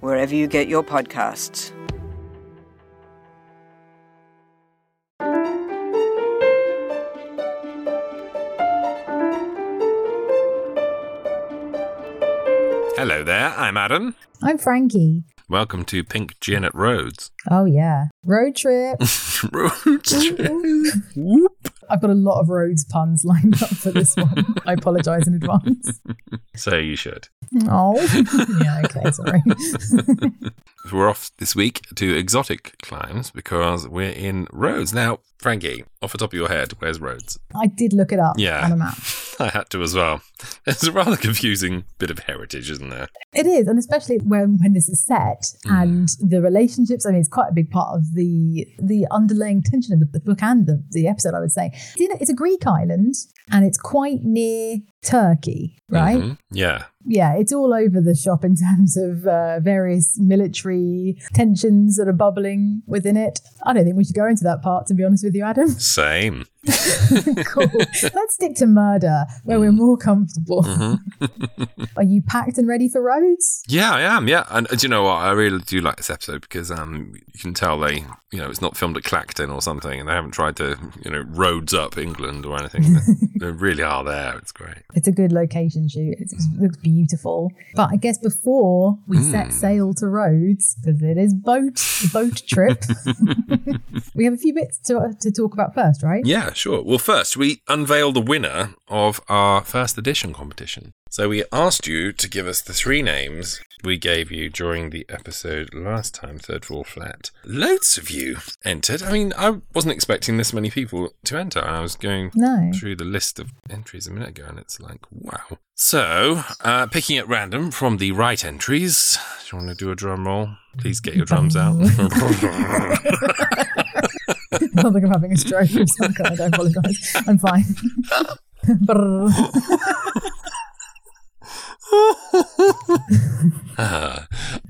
wherever you get your podcasts. Hello there, I'm Adam. I'm Frankie. Welcome to Pink Gin at Rhodes. Oh yeah, road trip. Rhodes. Whoop. I've got a lot of Rhodes puns lined up for this one. I apologise in advance. so you should. Oh, yeah, okay, sorry. We're off this week to exotic climes because we're in Rhodes. Now, Frankie, off the top of your head, where's Rhodes? I did look it up Yeah. on a map. I had to as well. It's a rather confusing bit of heritage, isn't there? It is, and especially when when this is set Mm. and the relationships. I mean, it's quite a big part of the the underlying tension in the, the book and the, the episode. I would say, you know, it's a Greek island and it's quite near Turkey, right? Mhm. Yeah. yeah, it's all over the shop in terms of uh, various military tensions that are bubbling within it. I don't think we should go into that part, to be honest with you, Adam. Same. cool. Let's stick to murder, where we're more comfortable. are you packed and ready for Rhodes? Yeah, I am. Yeah, and uh, do you know what? I really do like this episode because um, you can tell they, you know, it's not filmed at Clacton or something, and they haven't tried to, you know, roads up England or anything. they really are there. It's great. It's a good location shoot. It looks beautiful. But I guess before we set sail to Rhodes, because it is boat boat trip, we have a few bits to, to talk about first, right? Yeah, sure. Well, first, we unveil the winner of our first edition competition. So we asked you to give us the three names we gave you during the episode last time, Third Floor Flat. Loads of you entered. I mean, I wasn't expecting this many people to enter. I was going No. through the list of entries a minute ago, and it's like, wow. So, uh, picking at random from the right entries, do you want to do a drum roll? Please get your drums out. I don't think I'm having a stroke of some kind. I apologise. I'm fine.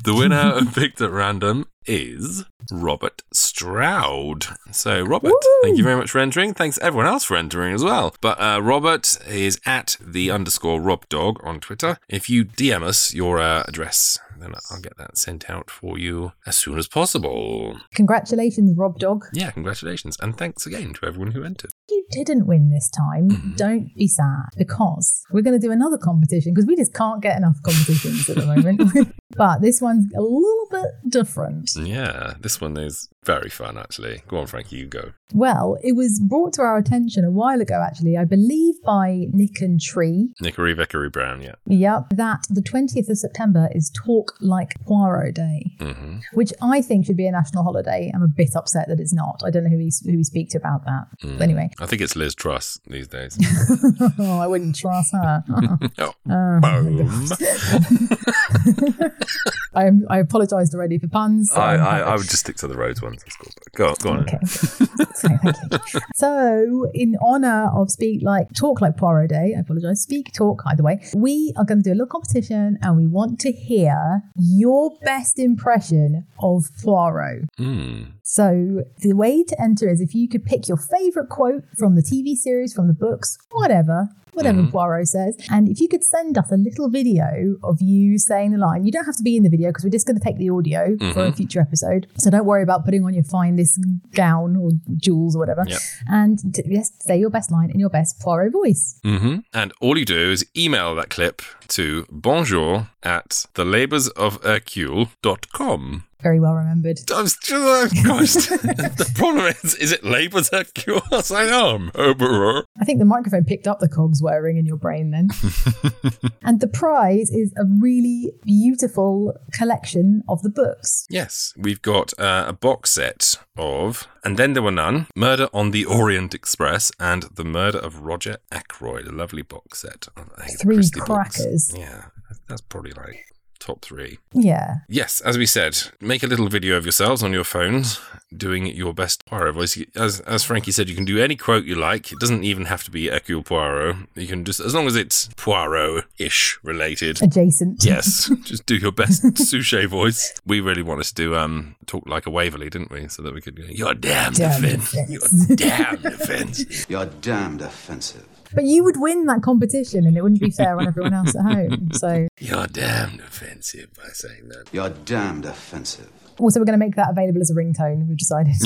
The winner picked at random is Robert Stroud. So, Robert, thank you very much for entering. Thanks everyone else for entering as well. But uh, Robert is at the underscore Rob Dog on Twitter. If you DM us your uh, address, then I'll get that sent out for you as soon as possible. Congratulations, Rob Dog. Yeah, congratulations. And thanks again to everyone who entered. If you didn't win this time. Mm-hmm. Don't be sad because we're going to do another competition because we just can't get enough competitions at the moment. but this one's a little bit different. Yeah, this one is very fun, actually. Go on, Frankie, you go. Well, it was brought to our attention a while ago, actually, I believe by Nick and Tree. Nickery Vickery Brown, yeah. Yep, that the 20th of September is Talk Like Poirot Day. hmm which I think should be a national holiday. I'm a bit upset that it's not. I don't know who we who we speak to about that. But anyway, I think it's Liz Truss these days. oh, I wouldn't trust her. oh, boom. I I apologised already for puns. so I, I'm I, would just stick to the Rhodes ones. That's cool. Go on, go on. Okay. so. So, in honor of Speak Like Talk Like Poirot Day, I apologize. Speak Talk, either way. We are going to do a little competition, and we want to hear your best impression of Poirot. Hmm. So the way to enter is if you could pick your favorite quote from the TV series, from the books, whatever, whatever Mhm. Poirot says, and if you could send us a little video of you saying the line. You don't have to be in the video because we're just going to take the audio for a Mhm. future episode. So don't worry about putting on your finest gown or jewels or whatever. Yep. And t- just say your best line in your best Poirot voice. hmm And all you do is email that clip to bonjour at thelaboursofhercule.com. Very well remembered. I was just, gosh, the problem is, is it Labour's that I oh, I'm over. I think the microphone picked up the cogs whirring in your brain then. and the prize is a really beautiful collection of the books. Yes, we've got uh, a box set of And Then There Were None, Murder on the Orient Express, and The Murder of Roger Ackroyd, a lovely box set. of Agatha Three crackers. Yeah, that's probably like top three. Yeah. Yes, as we said, make a little video of yourselves on your phones doing your best Poirot voice. As as Frankie said, you can do any quote you like. It doesn't even have to be Hercule Poirot. You can just, as long as it's Poirot-ish related. Adjacent. Yes, just do your best Suchet voice. We really wanted to do um talk like a Waverly, didn't we? So that we could go, you're damn Damn defense. defense." You're damn defense. You're damned offensive. But you would win that competition and it wouldn't be fair on everyone else at home. So You're damned offensive by saying that. You're damned offensive. also we're going to make that available as a ringtone. We've decided.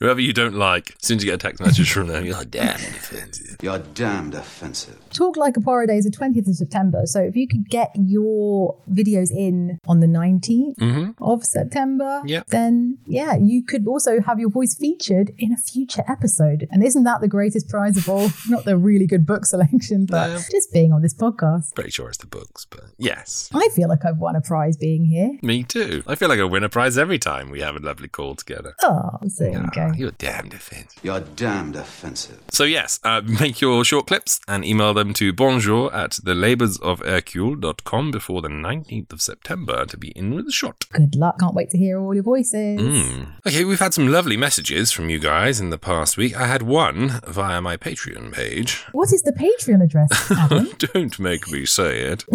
Whoever you don't like, as soon as you get a text message from them, you're damn offensive. You're damned offensive. Talk Like a Poirot Day is the 20th of September. So if you could get your videos in on the 19th of September, Yep. then yeah, you could also have your voice featured in a future episode. And isn't that the greatest prize of all? Not the really good book selection, but No. just being on this podcast. Pretty sure it's the books, but yes. I feel like I've won a prize being here. Me too. I feel like I win a prize every time we have a lovely call together. Oh, so there you Ah, go. You're damn offensive. You're damned offensive. So yes, uh, make your short clips and email them to bonjour at thelaboursofhercule.com before the 19th of September to be in with a shot. Good luck. Can't wait to hear all your voices. Mm. Okay, we've had some lovely messages from you guys in the past week. I had one via my Patreon page. What is the Patreon address, Adam? Don't make me say it.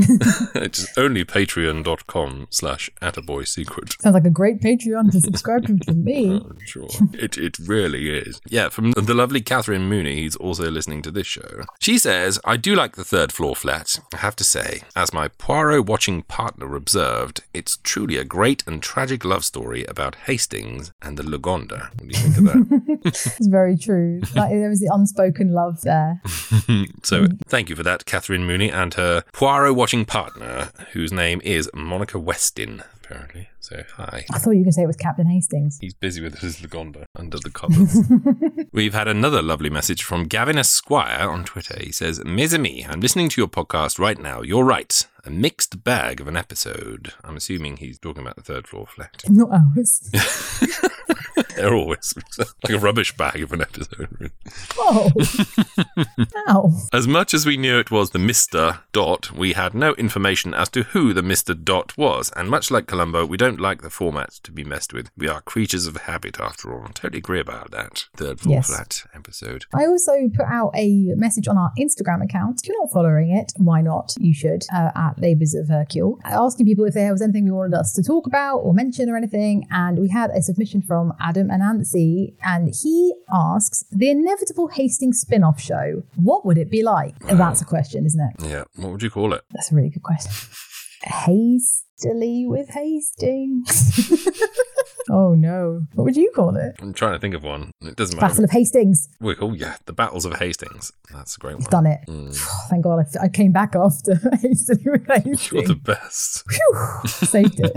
it's only patreon.com slash attaboysecret. Sounds like a great Patreon to subscribe to for me. I'm sure. It, it really is. Yeah, from the lovely Catherine Mooney, who's also listening to this show. She says, I do like the third floor flat. I have to say, as my Poirot watching partner observed, it's truly a great and tragic love story about Hastings and the Lagonda. What do you think of that? It's very true. Like there was the unspoken love there. so thank you for that, Catherine Mooney and her Poirot watching partner, whose name is Monica Westin, apparently. So hi. I thought you were going to say it was Captain Hastings. He's busy with his Lagonda under the covers. We've had another lovely message from Gavin Esquire on Twitter. He says, Mes amis, I'm listening to your podcast right now. You're right. A mixed bag of an episode. I'm assuming he's talking about the third floor flat. Not ours. They're always like a rubbish bag of an episode. Oh. Ow. As much as we knew it was the Mr. Dot, we had no information as to who the Mr. Dot was. And much like Columbo, we don't like the format to be messed with. We are creatures of habit, after all. I totally agree about that. Third floor Yes. flat episode. I also put out a message on our Instagram account. If you're not following it, why not? You should, uh, at Labours of Hercule, asking people if there was anything we wanted us to talk about or mention or anything. And we had a submission from Adam and Nancy, and he asks the inevitable Hastings spin off show. What would it be like? That's a question, isn't it? Yeah, what would you call it? That's a really good question. Hastily with Hastings. oh no. What would you call it? I'm trying to think of one. It doesn't matter. Battle of Hastings. We call oh, yeah, the battles of Hastings. That's a great You've one. done it. Mm. Thank God I, I came back after Hastily Hastings. You're the best. Phew, saved it.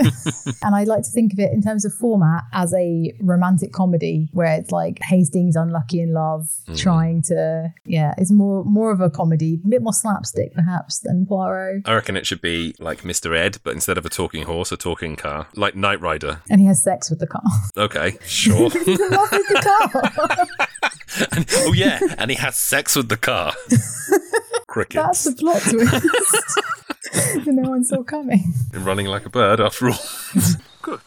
and I like to think of it in terms of format as a romantic comedy where it's like Hastings unlucky in love, mm. trying to yeah, it's more more of a comedy, a bit more slapstick perhaps than Poirot. I reckon it should be like Mr. Ed, but instead of a talking horse, a talking car. Like Knight Rider. And he has sex with the car. Okay, sure. He's in love with the car. and, oh yeah, and he has sex with the car. Crickets. That's the plot twist. that no one saw coming. Running like a bird, after all. Good.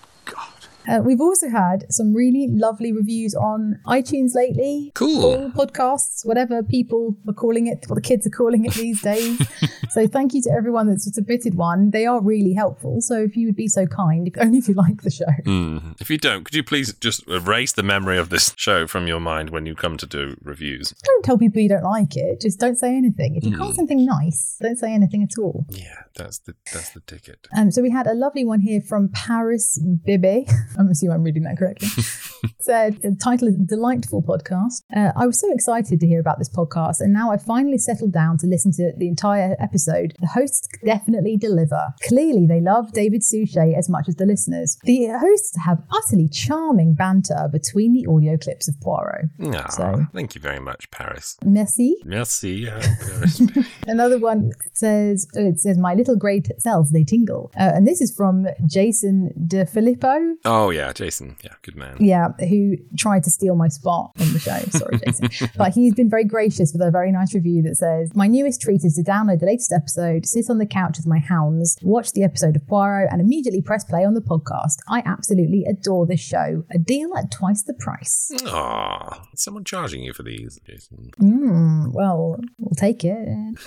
Uh, we've also had some really lovely reviews on iTunes lately. Cool. Podcasts, whatever people are calling it, what the kids are calling it these days. so thank you to everyone that's submitted one. They are really helpful. So if you would be so kind, only if you like the show. Hmm. If you don't, could you please just erase the memory of this show from your mind when you come to do reviews? Don't tell people you don't like it. Just don't say anything. If you can't something nice, don't say anything at all. Yeah, that's the that's the ticket. Um, so we had a lovely one here from Paris Bibi. I'm assuming I'm reading that correctly. Said the title is Delightful Podcast. Uh, I was so excited to hear about this podcast, and now I've finally settled down to listen to the entire episode. The hosts definitely deliver. Clearly, they love David Suchet as much as the listeners. The hosts have utterly charming banter between the audio clips of Poirot. Ah, So- thank you very much, Paris. Merci. Merci, uh, Paris. Another one says oh, it says my little grey cells they tingle, uh, and this is from Jason De Filippo. Oh yeah, Jason. Yeah, good man. Yeah, who tried to steal my spot on the show. Sorry, Jason. but he's been very gracious with a very nice review that says, My newest treat is to download the latest episode, sit on the couch with my hounds, watch the episode of Poirot, and immediately press play on the podcast. I absolutely adore this show. A deal at twice the price. Is someone charging you for these, Jason? Mm, well, we'll take it.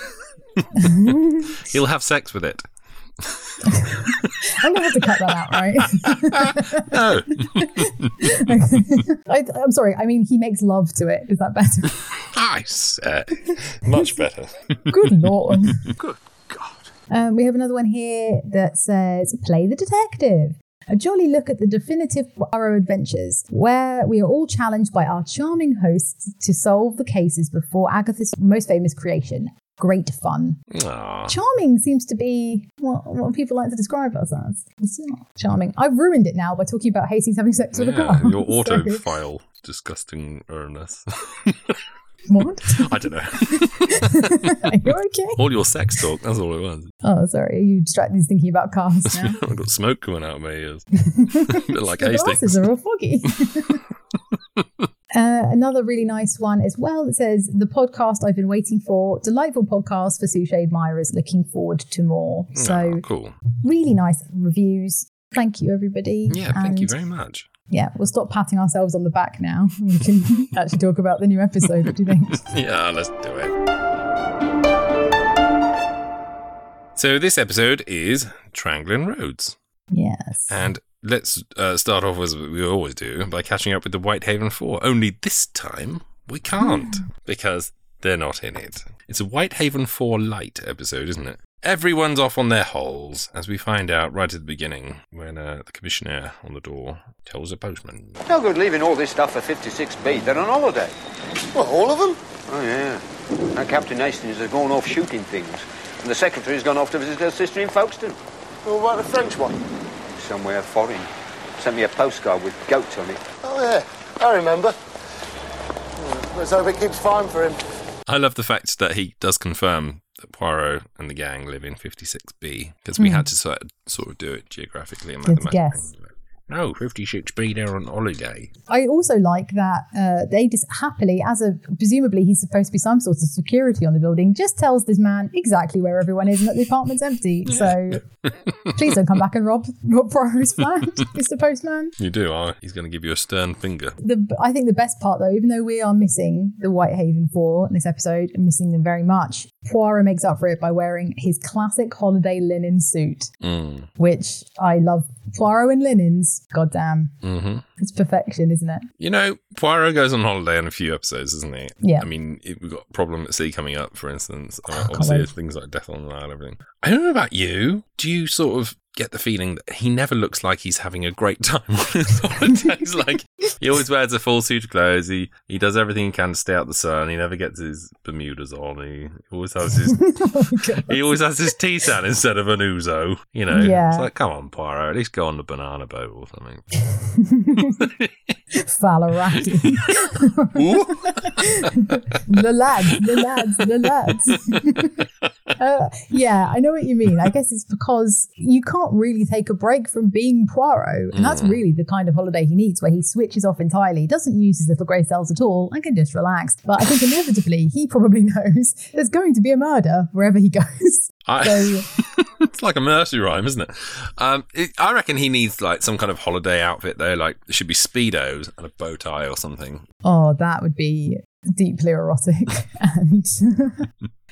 He'll have sex with it. I'm gonna have to cut that out, right? No, I, I'm sorry. I mean, he makes love to it. Is that better? Nice, said much better. Good lord. Good God. Um, we have another one here that says, "Play the detective." A jolly look at the definitive Poirot adventures, where we are all challenged by our charming hosts to solve the cases before Agatha's most famous creation. Great fun. Aw. Charming seems to be what, what people like to describe us as. It's not charming. I've ruined it now by talking about Hastings having sex with a Yeah, car. your So- autofile disgusting earness. what? I don't know. Are you okay? all your sex talk, that's all it was. Oh, sorry. Are you distracted thinking about cars now? I've got smoke coming out of my ears. A like The glasses Hastings. are all foggy. Uh, another really nice one as well that says the podcast I've been waiting for. Delightful podcast for Suchet admirers. Looking forward to more. So Oh, cool. really nice reviews. Thank you, everybody. Yeah, thank you very much. Yeah, we'll stop patting ourselves on the back now. We can actually talk about the new episode. What do you think? Yeah, let's do it. So this episode is Triangle at Rhodes. Yes. And let's uh, start off as we always do by catching up with the Whitehaven Four. Only this time we can't because they're not in it. It's a Whitehaven Four light episode, isn't it? Everyone's off on their holes, as we find out right at the beginning when uh, the commissioner on the door tells the postman. No good leaving all this stuff for 56B. They're on holiday. Well, all of them? Oh, yeah. And Captain Hastings has gone off shooting things. And the secretary's gone off to visit her sister in Folkestone. Well, What about the French one? Somewhere foreign. Sent me a postcard with goats on it. Oh, yeah. I remember. Hmm, Let's hope it keeps fine for him. I love the fact that he does confirm that Poirot and the gang live in 56B because we had to sort of, sort of do it geographically and Hmm. Good mathematically. guess. No, 56B, they're on holiday. I also like that uh, they just happily, as a presumably he's supposed to be some sort of security on the building, just tells this man exactly where everyone is and that the apartment's empty. So please don't come back and rob rob Poirot's flat, Mr. Postman. You do, oh, he's going to give you a stern finger. The I think the best part though, even though we are missing the Whitehaven Four in this episode and missing them very much, Poirot makes up for it by wearing his classic holiday linen suit, Mm. which I love. Poirot and linens, goddamn, hmm it's perfection, isn't it? You know, Poirot goes on holiday in a few episodes, doesn't he? Yeah. I mean, it, we've got Problem at Sea coming up, for instance. Uh, obviously, things like Death on the Nile everything. I don't know about you. Do you sort of get the feeling that he never looks like he's having a great time on his holidays? like, he always wears a full suit of clothes. He, he does everything he can to stay out the sun. He never gets his Bermudas on. He always has his he always has his tisane instead of an ouzo. You know, Yeah. it's like, come on, Poirot, at least go on the banana boat or something. Falarati. the lads, the lads, the lads. uh, yeah, I know what you mean. I guess it's because you can't really take a break from being Poirot. And that's really the kind of holiday he needs, where he switches off entirely, doesn't use his little grey cells at all, and can just relax. But I think inevitably he probably knows there's going to be a murder wherever he goes. I, So it's like a nursery rhyme, isn't it? Um, it? I reckon he needs like some kind of holiday outfit though. Like it should be speedos and a bow tie or something. Oh, that would be deeply erotic. and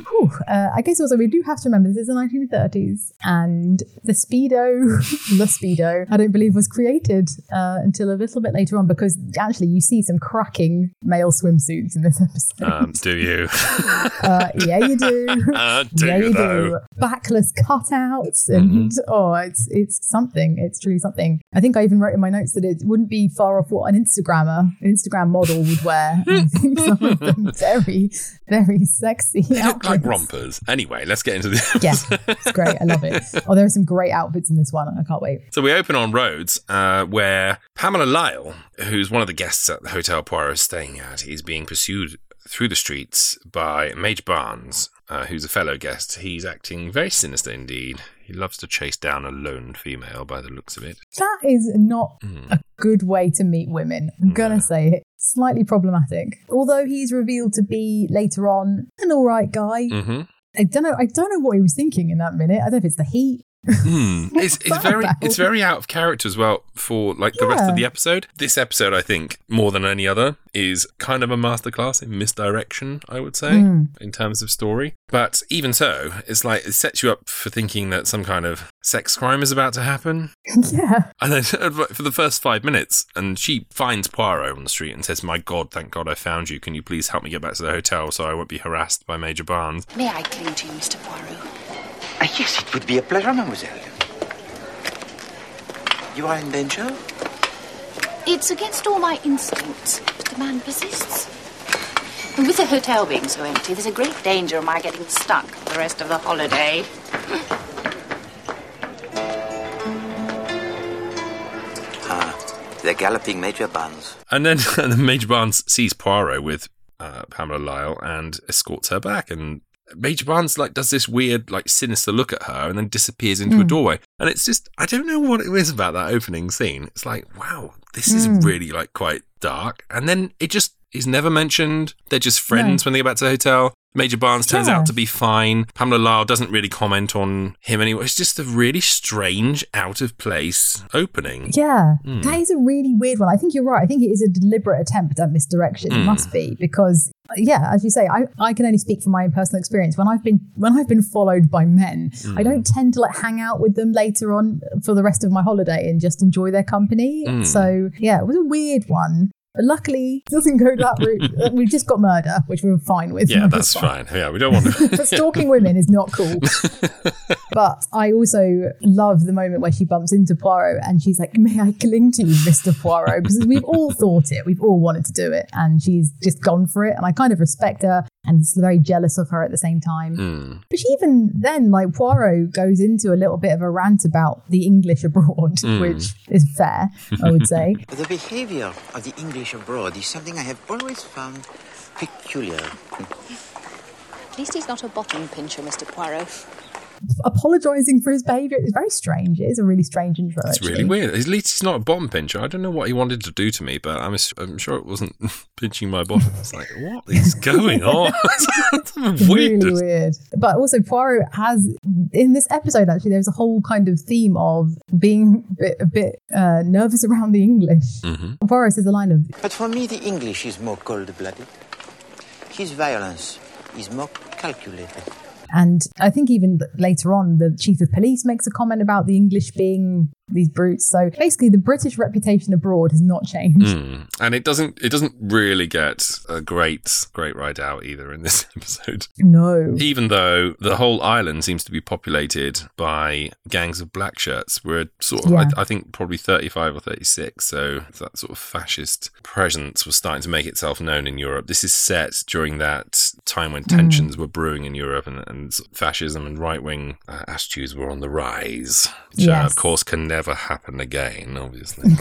Whew, uh, I guess also we do have to remember this is the 1930s, and the speedo, the speedo, I don't believe was created uh, until a little bit later on because actually you see some cracking male swimsuits in this episode. Um, do you? Uh, yeah, you do. Uh, do yeah, you you do. Backless cutouts, and oh, it's it's something. It's truly something. I think I even wrote in my notes that it wouldn't be far off what an Instagrammer, an Instagram model would wear. I think some of them very, very sexy. Look like rompers. Anyway, let's get into this. Yeah, it's great. I love it. Oh, there are some great outfits in this one. I can't wait. So we open on Rhodes, uh, where Pamela Lyle, who's one of the guests at the hotel Poirot is staying at, is being pursued through the streets by Major Barnes, uh, who's a fellow guest. He's acting very sinister indeed. He loves to chase down a lone female by the looks of it. That is not Hmm. a good way to meet women. I'm gonna say it. Slightly problematic. Although he's revealed to be later on an alright guy. hmm I don't know. I don't know what he was thinking in that minute. I don't know if it's the heat. Hmm. It's, it's very about? it's very out of character as well for like the rest of the episode. This episode, I think, more than any other, is kind of a masterclass in misdirection. I would say Hmm. in terms of story, but even so, it's like it sets you up for thinking that some kind of sex crime is about to happen. yeah. And then for the first five minutes, and she finds Poirot on the street and says, "My God, thank God I found you. Can you please help me get back to the hotel so I won't be harassed by Major Barnes?" May I cling to you, Mr. Poirot? Ah, yes, it would be a pleasure, mademoiselle. You are in danger? It's against all my instincts, but the man persists. And with the hotel being so empty, there's a great danger of my getting stuck for the rest of the holiday. Ah, they're galloping Major Barnes. And then, and then Major Barnes sees Poirot with uh, Pamela Lyle and escorts her back. And Major Barnes like does this weird, like sinister look at her, and then disappears into a hmm. doorway. And it's just, I don't know what it is about that opening scene. It's like, wow, this is hmm. really like quite dark. And then it just is never mentioned. They're just friends when they get back to the hotel. Major Barnes turns Yeah. out to be fine. Pamela Lyle doesn't really comment on him anymore. It's just a really strange, out of place opening. Yeah, Hmm. that is a really weird one. I think you're right. I think it is a deliberate attempt at misdirection. Hmm. It must be because, yeah, as you say, I, I can only speak from my own personal experience. When I've been when I've been followed by men, Hmm. I don't tend to like hang out with them later on for the rest of my holiday and just enjoy their company. Hmm. So yeah, it was a weird one. But luckily, it doesn't go that route. Uh, we've just got murder, which we were fine with. Yeah, that's fine. Yeah, we don't want to. but stalking women is not cool. but I also love the moment where she bumps into Poirot and she's like, May I cling to you, Mr. Poirot? Because we've all thought it, we've all wanted to do it, and she's just gone for it. And I kind of respect her and is very jealous of her at the same time. Hmm. But she even then, like Poirot goes into a little bit of a rant about the English abroad, which is fair, I would say. The behavior of the English abroad is something I have always found peculiar. At least he's not a bottom pincher, Mr. Poirot. Apologizing for his behavior is very strange. It is a really strange intro. It's actually. really weird. At least he's not a bottom pincher. I don't know what he wanted to do to me, but I'm, I'm sure it wasn't pinching my bottom. It's like, what is going on? It's weird. really weird. But also, Poirot has in this episode actually there's a whole kind of theme of being a bit, a bit uh, nervous around the English. Mm-hmm. Poirot says a line of, But for me, the English is more cold-blooded. His violence is more calculated. And I think even later on, the chief of police makes a comment about the English being these brutes. So basically, the British reputation abroad has not changed. Mm. And it doesn't it doesn't really get a great great ride out either in this episode. No. Even though the whole island seems to be populated by gangs of black shirts, we're sort of, Yeah. I, I think, probably 35 or 36. So that sort of fascist presence was starting to make itself known in Europe. This is set during that time when tensions were brewing in Europe and, and fascism and right wing uh, attitudes were on the rise, which, uh, Yes. of course, can never happen again, obviously.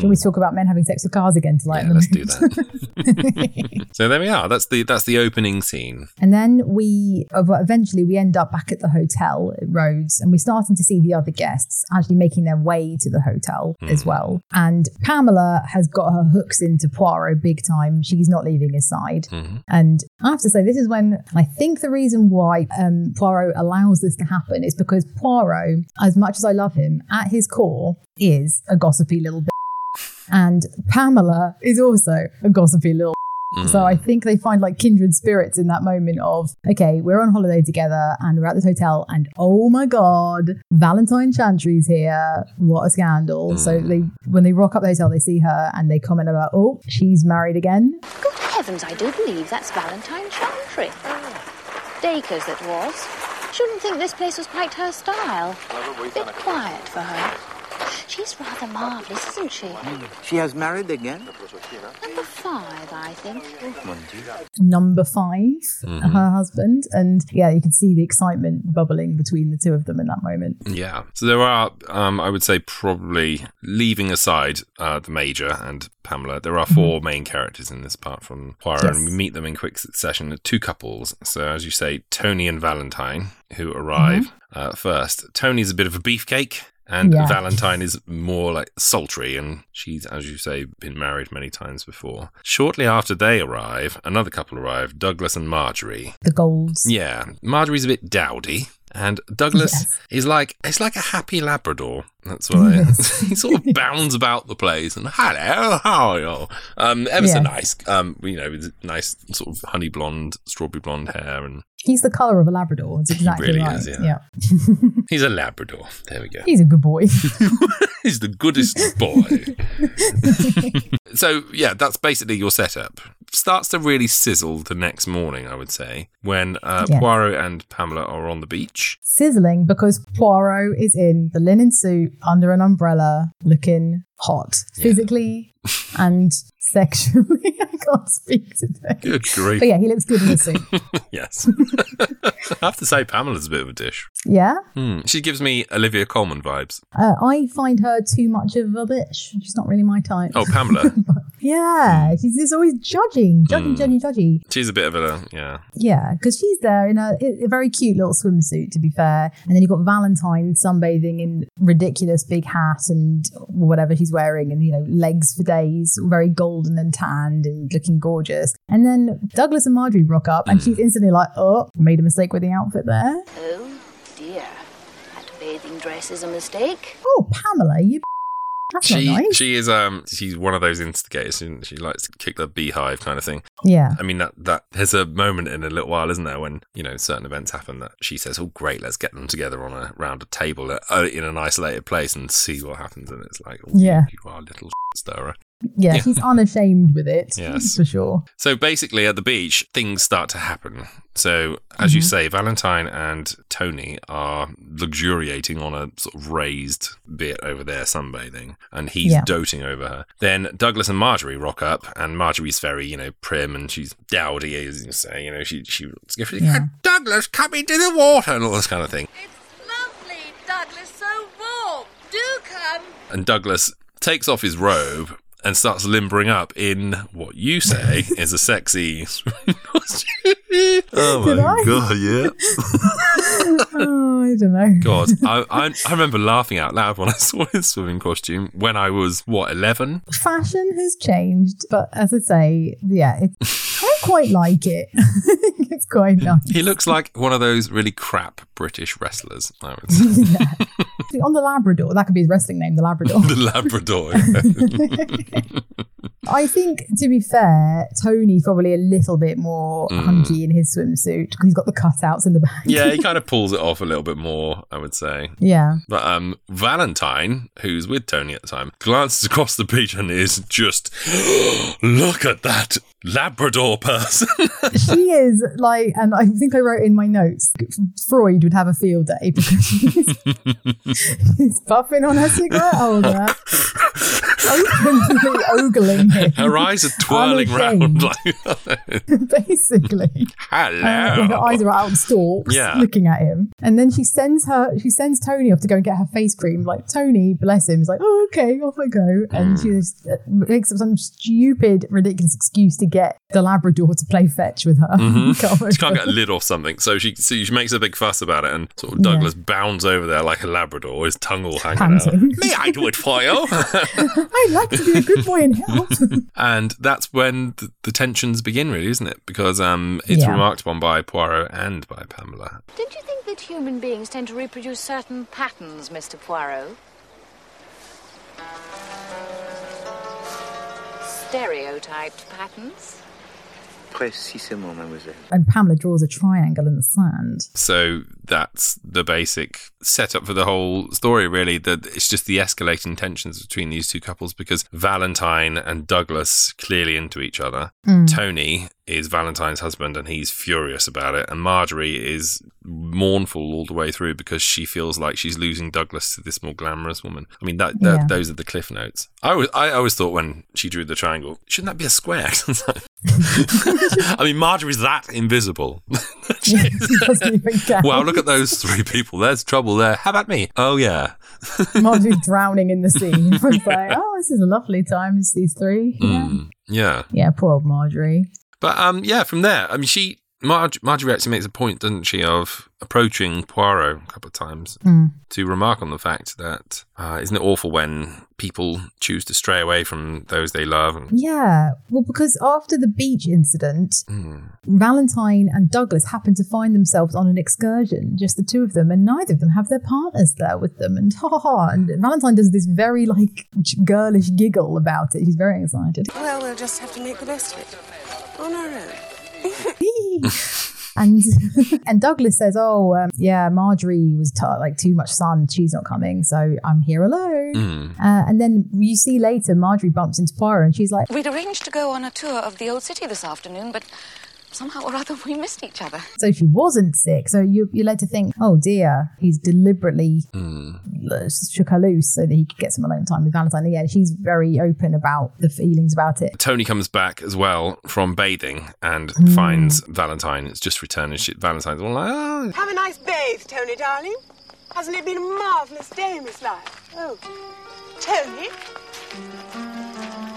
Can we talk about men having sex with cars again to lighten Yeah, the let's do that. so there we are. That's the that's the opening scene. And then we uh, eventually we end up back at the hotel at Rhodes, and we're starting to see the other guests actually making their way to the hotel as well. And Pamela has got her hooks into Poirot big time. She's not leaving his side. And I have to say, this is when I think the reason why um, Poirot allows this to happen is because Poirot, as much as I love him, at his core is a gossipy little bit. And Pamela is also a gossipy little so mm. I think they find like kindred spirits in that moment of, okay, we're on holiday together and we're at this hotel and oh my God, Valentine Chantry's here. What a scandal. So mm. they, when they rock up the hotel, they see her and they comment about, oh, she's married again. Good heavens, I do believe that's Valentine Chantry. Oh. Dacres it was. I shouldn't think this place was quite her style. A Bit quiet for her. She's rather marvellous, isn't she? She has married again? Number five, I think. Number 5 Mm-hmm. her husband. And yeah, you can see the excitement bubbling between the two of them in that moment. Yeah. So there are, um, I would say, probably leaving aside uh, the Major and Pamela, there are 4 main characters in this, apart from Poirot, Yes. and we meet them in quick succession. Two couples. So, as you say, Tony and Valentine, who arrive uh, first. Tony's a bit of a beefcake. And Yeah. Valentine is more like sultry, and she's, as you say, been married many times before. Shortly after they arrive, another couple arrive Douglas and Marjorie. The Golds. Yeah, Marjorie's a bit dowdy, and Douglas Yes. is like it's like a happy Labrador. That's what I. he sort of bounds about the place and hello, how are you? Um, ever so nice. Um, you know, with nice sort of honey blonde, strawberry blonde hair, and He's the colour of a Labrador. It's exactly really right. is, yeah. yeah. he's a Labrador. There we go. He's a good boy. He's the goodest boy. so yeah, that's basically your setup. Starts to really sizzle the next morning, I would say, when uh, Yes. Poirot and Pamela are on the beach. Sizzling because Poirot is in the linen suit under an umbrella looking hot physically and sexually. I can't speak today. Good grief. But yeah, he looks good in the suit. yes. I have to say, Pamela's a bit of a dish. Yeah. Hmm. She gives me Olivia Colman vibes. Uh, I find her too much of a bitch. She's not really my type. Oh, Pamela. Yeah, she's just always judging, judging, Mm. judging, judging. She's a bit of a, yeah. Yeah, because she's there in a, a very cute little swimsuit, to be fair. And then you've got Valentine sunbathing in ridiculous big hat and whatever she's wearing, and you know, legs for days, very golden and tanned and looking gorgeous. And then Douglas and Marjorie rock up, and she's instantly like, oh, made a mistake with the outfit there. Oh, dear. That bathing dress is a mistake. Oh, Pamela, you. That's She not nice. she is um she's one of those instigators and she likes to kick the beehive kind of thing. yeah. I mean that that there's a moment in a little while, isn't there, when you know certain events happen that she says, "Oh, great, let's get them together on a round a table uh, in an isolated place and see what happens." And it's like, oh, Yeah. you are a little stirrer. Yeah, Yeah. she's unashamed with it. Yes. For sure. So basically, at the beach, things start to happen. So, as you mm-hmm. say, Valentine and Tony are luxuriating on a sort of raised bit over there, sunbathing, and he's Yeah. doting over her. Then Douglas and Marjorie rock up, and Marjorie's very, you know, prim and she's dowdy, as you say. You know, she she Yeah. Ah, Douglas, come into the water and all this kind of thing. It's lovely, Douglas, so warm. Do come. And Douglas takes off his robe and starts limbering up in what you say is a sexy. oh Did I? god! Yeah. oh, I don't know. God, I, I I remember laughing out loud when I saw his swimming costume when I was what eleven. fashion has changed, but as I say, yeah, it, I quite like it. It's quite nice. He looks like one of those really crap British wrestlers. I would say See, On the Labrador, that could be his wrestling name, the Labrador. the Labrador. I think, to be fair, Tony's probably a little bit more Mm. hunky in his swimsuit because he's got the cutouts in the back. yeah, he kind of pulls it off a little bit more. I would say. yeah. But um, Valentine, who's with Tony at the time, glances across the beach and is just, look at that Labrador person. She is like, and I think I wrote in my notes, Freud would have a field day because she's, she's puffing on a cigarette holder, openly ogling him. Her eyes are twirling round like, basically. hello. Like her eyes are out stalks, Yeah. looking at him. And then she sends her, she sends Tony off to go and get her face cream. Like Tony, bless him, is like, oh okay, off I go. And she just uh, makes up some stupid, ridiculous excuse to get the Labrador to play fetch with her. Mhm. Go She can't get a lid off something, so she so she makes a big fuss about it, and sort of Douglas bounds over there like a Labrador, his tongue all hanging out. May I do it for you? I'd like to be a good boy and help. and that's when the, the tensions begin, really, isn't it? Because um, it's Yeah. remarked upon by Poirot and by Pamela. Don't you think that human beings tend to reproduce certain patterns, Mr. Poirot? Stereotyped patterns? Précisément, mademoiselle. and Pamela draws a triangle in the sand. So that's the basic setup for the whole story, really. That it's just the escalating tensions between these two couples because Valentine and Douglas clearly into each other. Mm. Tony is Valentine's husband, and he's furious about it. And Marjorie is mournful all the way through because she feels like she's losing Douglas to this more glamorous woman. I mean, that, that Yeah. those are the cliff notes. I was, I always thought when she drew the triangle, shouldn't that be a square? I mean, Marjorie's that invisible. She doesn't even count. Wow, look at those three people. There's trouble there. How about me? Oh yeah. Marjorie's drowning in the sea. It's like, oh, this is a lovely time. It's these three. Yeah. Mm, yeah. yeah, poor old Marjorie. But um, yeah, from there, I mean, she Marge, Marjorie actually makes a point, doesn't she, of approaching Poirot a couple of times Mm. to remark on the fact that uh, isn't it awful when people choose to stray away from those they love? And, Yeah, well, because after the beach incident, Mm. Valentine and Douglas happen to find themselves on an excursion, just the two of them, and neither of them have their partners there with them. And ha ha ha! And Valentine does this very like girlish giggle about it. He's very excited. Well, we'll just have to make the best of it. On our own. and and Douglas says, "Oh, um, yeah, Marjorie was t- like too much sun. She's not coming, so I'm here alone." Mm. Uh, and then you see later, Marjorie bumps into Poirot, and she's like, We'd arranged to go on a tour of the old city this afternoon, but somehow or other we missed each other. So she wasn't sick. So you, you're led to think, oh dear, he's deliberately Mm. shook her loose so that he could get some alone time with Valentine. Yeah, she's very open about the feelings about it. Tony comes back as well from bathing and Mm. finds Valentine. It's just returned, and she, Valentine's all like, "Oh, Have a nice bathe, Tony, darling. Hasn't it been a marvellous day Miss this life? Oh, Tony?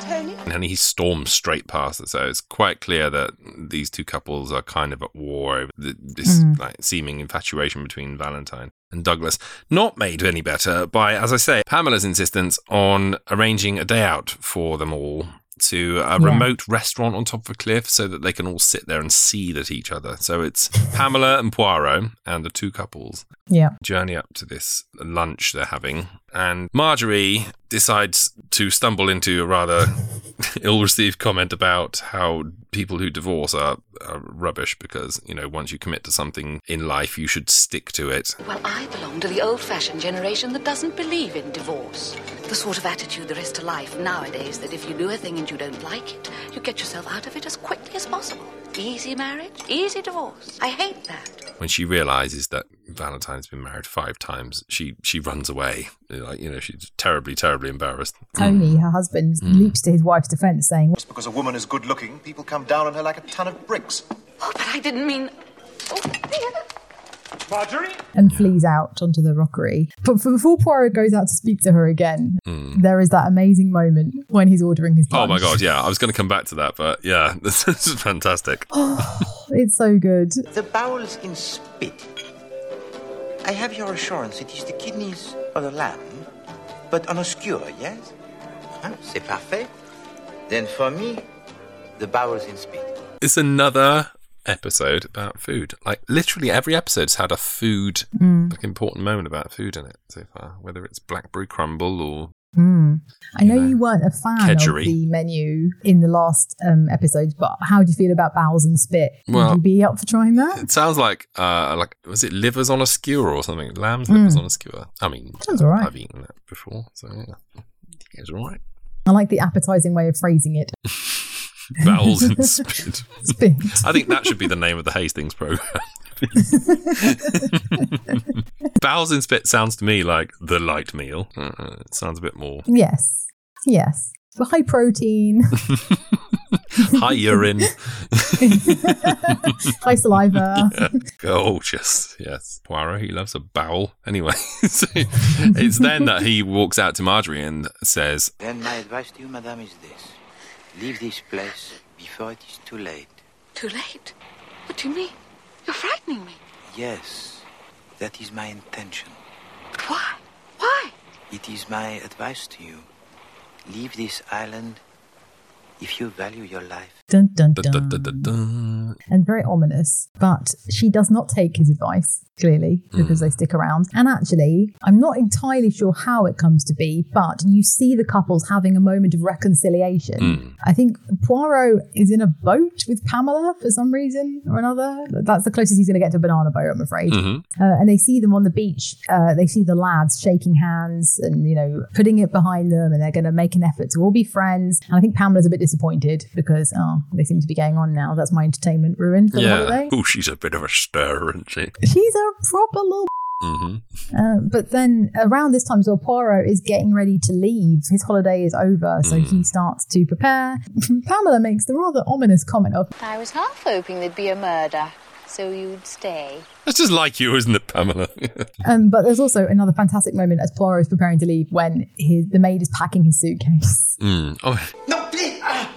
Tony? and he storms straight past it. So it's quite clear that these two couples are kind of at war over th- this Mm. like seeming infatuation between Valentine and Douglas. Not made any better by, as I say, Pamela's insistence on arranging a day out for them all to a Yeah. remote restaurant on top of a cliff so that they can all sit there and seethe at each other. So it's Pamela and Poirot and the two couples Yeah. journey up to this lunch they're having. And Marjorie decides to stumble into a rather ill received comment about how people who divorce are, are rubbish because, you know, once you commit to something in life, you should stick to it. Well, I belong to the old fashioned generation that doesn't believe in divorce. The sort of attitude there is to life nowadays that if you do a thing and you don't like it, you get yourself out of it as quickly as possible. Easy marriage, easy divorce. I hate that. When she realizes that Valentine's been married five times, she, she runs away. Like, you know, she's terribly, terribly embarrassed. Tony, mm. her husband, mm. leaps to his wife's defense, saying, Just because a woman is good looking, people come down on her like a ton of bricks. Oh, but I didn't mean. Oh, Marjorie? and flees out onto the rockery. But before Poirot goes out to speak to her again, Mm. there is that amazing moment when he's ordering his Oh my god, yeah. I was going to come back to that, but yeah, this is fantastic. It's so good. The bowels in spit. I have your assurance it is the kidneys of the lamb, but on a skewer, yes? Huh? C'est parfait. Then for me, the bowels in spit. It's another episode about food. Like literally every episode's had a food, Mm. like important moment about food in it so far. Whether it's blackberry crumble or Mm. I know you weren't a fan Kedgeree. of the menu in the last um, episodes, but how do you feel about bowels and spit? Well- Would you be up for trying that? it sounds like uh like was it livers on a skewer or something? Lamb's livers Mm. on a skewer. I mean, Sounds all right. I've eaten that before, so yeah, it's all right. I like the appetizing way of phrasing it. Bowels and spit. Spit. I think that should be the name of the Hastings program. Bowels and spit sounds to me like the light meal. Uh, it sounds a bit more Yes. Yes. High protein, high urine. high saliva. Yeah, Gorgeous, yes. Poirot, he loves a bowel. Anyway, so it's then that he walks out to Marjorie and says, Then my advice to you, madame, is this. Leave this place before it is too late. Too late? What do you mean? You're frightening me. Yes, that is my intention. But why? Why? It is my advice to you. Leave this island if you value your life. Dun, dun, dun, dun. dun, dun, dun. and very ominous. But she does not take his advice, clearly, because they stick around. And actually, I'm not entirely sure how it comes to be, but you see the couples having a moment of reconciliation. Mm. I think Poirot is in a boat with Pamela for some reason or another. That's the closest he's going to get to a banana boat, I'm afraid. Mhm. Uh, and they see them on the beach. Uh, they see the lads shaking hands and, you know, putting it behind them, and they're going to make an effort to all be friends. And I think Pamela's a bit disappointed because oh, they seem to be going on now. That's my entertainment ruined for the yeah. holiday. Oh, she's a bit of a stir, isn't she? She's a proper little. Mm-hmm. Uh, but then around this time as well, Poirot is getting ready to leave. His holiday is over, so he starts to prepare. Pamela makes the rather ominous comment of, I was half hoping there'd be a murder, so you'd stay. That's just like you, isn't it, Pamela? um, but there's also another fantastic moment as Poirot is preparing to leave when his the maid is packing his suitcase. mm. Oh, No, please. ah,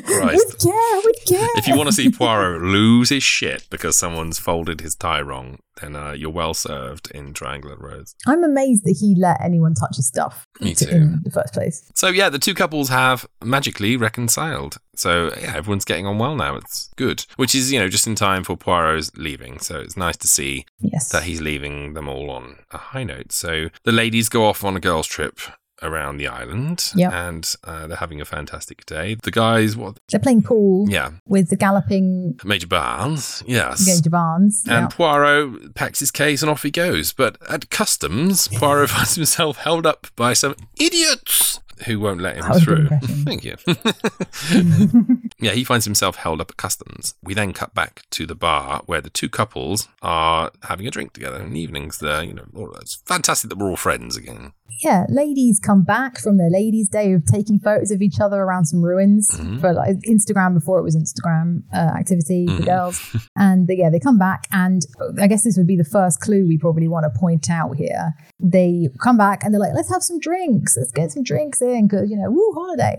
Christ. With care, with care. If you want to see Poirot lose his shit because someone's folded his tie wrong, then uh, you're well served in Triangle at Rhodes. I'm amazed that he let anyone touch his stuff Me too. in the first place. So yeah, the two couples have magically reconciled. So yeah, everyone's getting on well now. It's good, which is you know just in time for Poirot's leaving. So it's nice to see Yes. that he's leaving them all on a high note. So the ladies go off on a girls' trip around the island, Yep. and uh, they're having a fantastic day. The guys, what? They're playing pool Yeah, with the galloping Major Barnes, yes. Gage Barnes. And Yeah. Poirot packs his case and off he goes. But at customs, Poirot finds himself held up by some idiots who won't let him That was a good through. Thank you. yeah, he finds himself held up at customs. We then cut back to the bar where the two couples are having a drink together in the evenings. There, you know, all- it's fantastic that we're all friends again. yeah, ladies come back from their ladies' day of taking photos of each other around some ruins Mm-hmm. for like Instagram before it was Instagram uh, activity for Mhm. girls. And they, yeah, they come back, and I guess this would be the first clue we probably want to point out here. They come back and they're like, "Let's have some drinks. Let's get some drinks in because you know, woo holiday."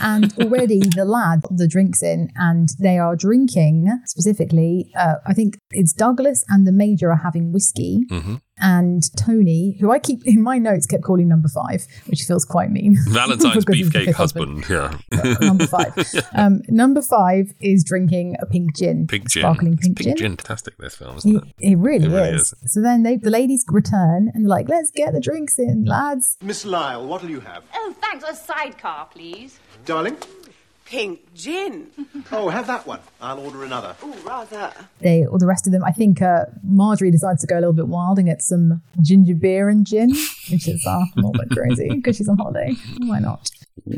and already the lad put the drinks in and they are drinking specifically uh, i think it's douglas and the major are having whiskey Mhm. And tony who i keep in my notes kept calling number five which feels quite mean Valentine's Because he's the beefcake fifth husband. Yeah. number five um, number five is drinking a pink gin Pink gin. sparkling pink, Pink gin gin. Fantastic, this film, isn't it, it? it really, It really is. So then they, the ladies return and they're like, let's get the drinks in, lads. Miss Lyle, what'll you have? Oh, thanks. A sidecar, please. Darling? Pink gin. Oh, have that one. I'll order another. Oh, rather. They, or the rest of them, I think uh, Marjorie decides to go a little bit wild and get some ginger beer and gin, which is uh, a little bit crazy because she's on holiday. Why not?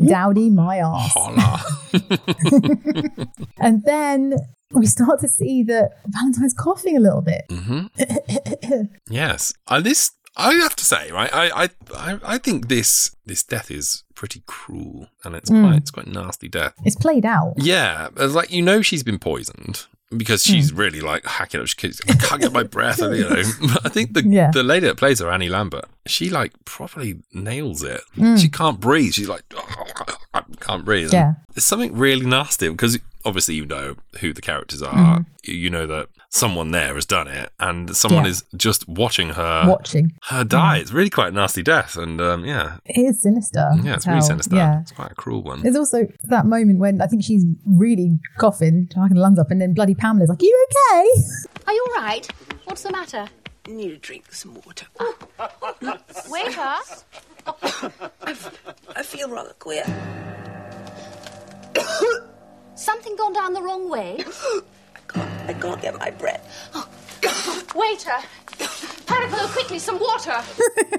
Dowdy my ass. Holla. And then we start to see that Valentine's coughing a little bit. hmm Yes, uh, this I have to say, right? I, I, I, I think this this death is pretty cruel, and it's Mm. quite it's quite nasty death. It's played out. Yeah, it's like you know she's been poisoned because she's really like hacking up. She keeps, I can't get my breath. and, You know, I think the Yeah. the lady that plays her, Annie Lambert, she like properly nails it. Mm. She can't breathe. She's like I can't breathe. Yeah. It's something really nasty because obviously you know who the characters are. You know that someone there has done it, and someone Yeah. is just watching her Watching. her die. It's really quite a nasty death, and um, yeah, It is sinister. yeah, it's how- really sinister. Yeah. It's quite a cruel one. There's also that moment when I think she's really coughing, talking her lungs up, and then bloody Pamela's like, "Are you okay? Are you all right? What's the matter? Need to drink, some water. Waiter? I feel rather queer. Something gone down the wrong way? I can't get my breath. Oh, Waiter! Paracolo, quickly, some water!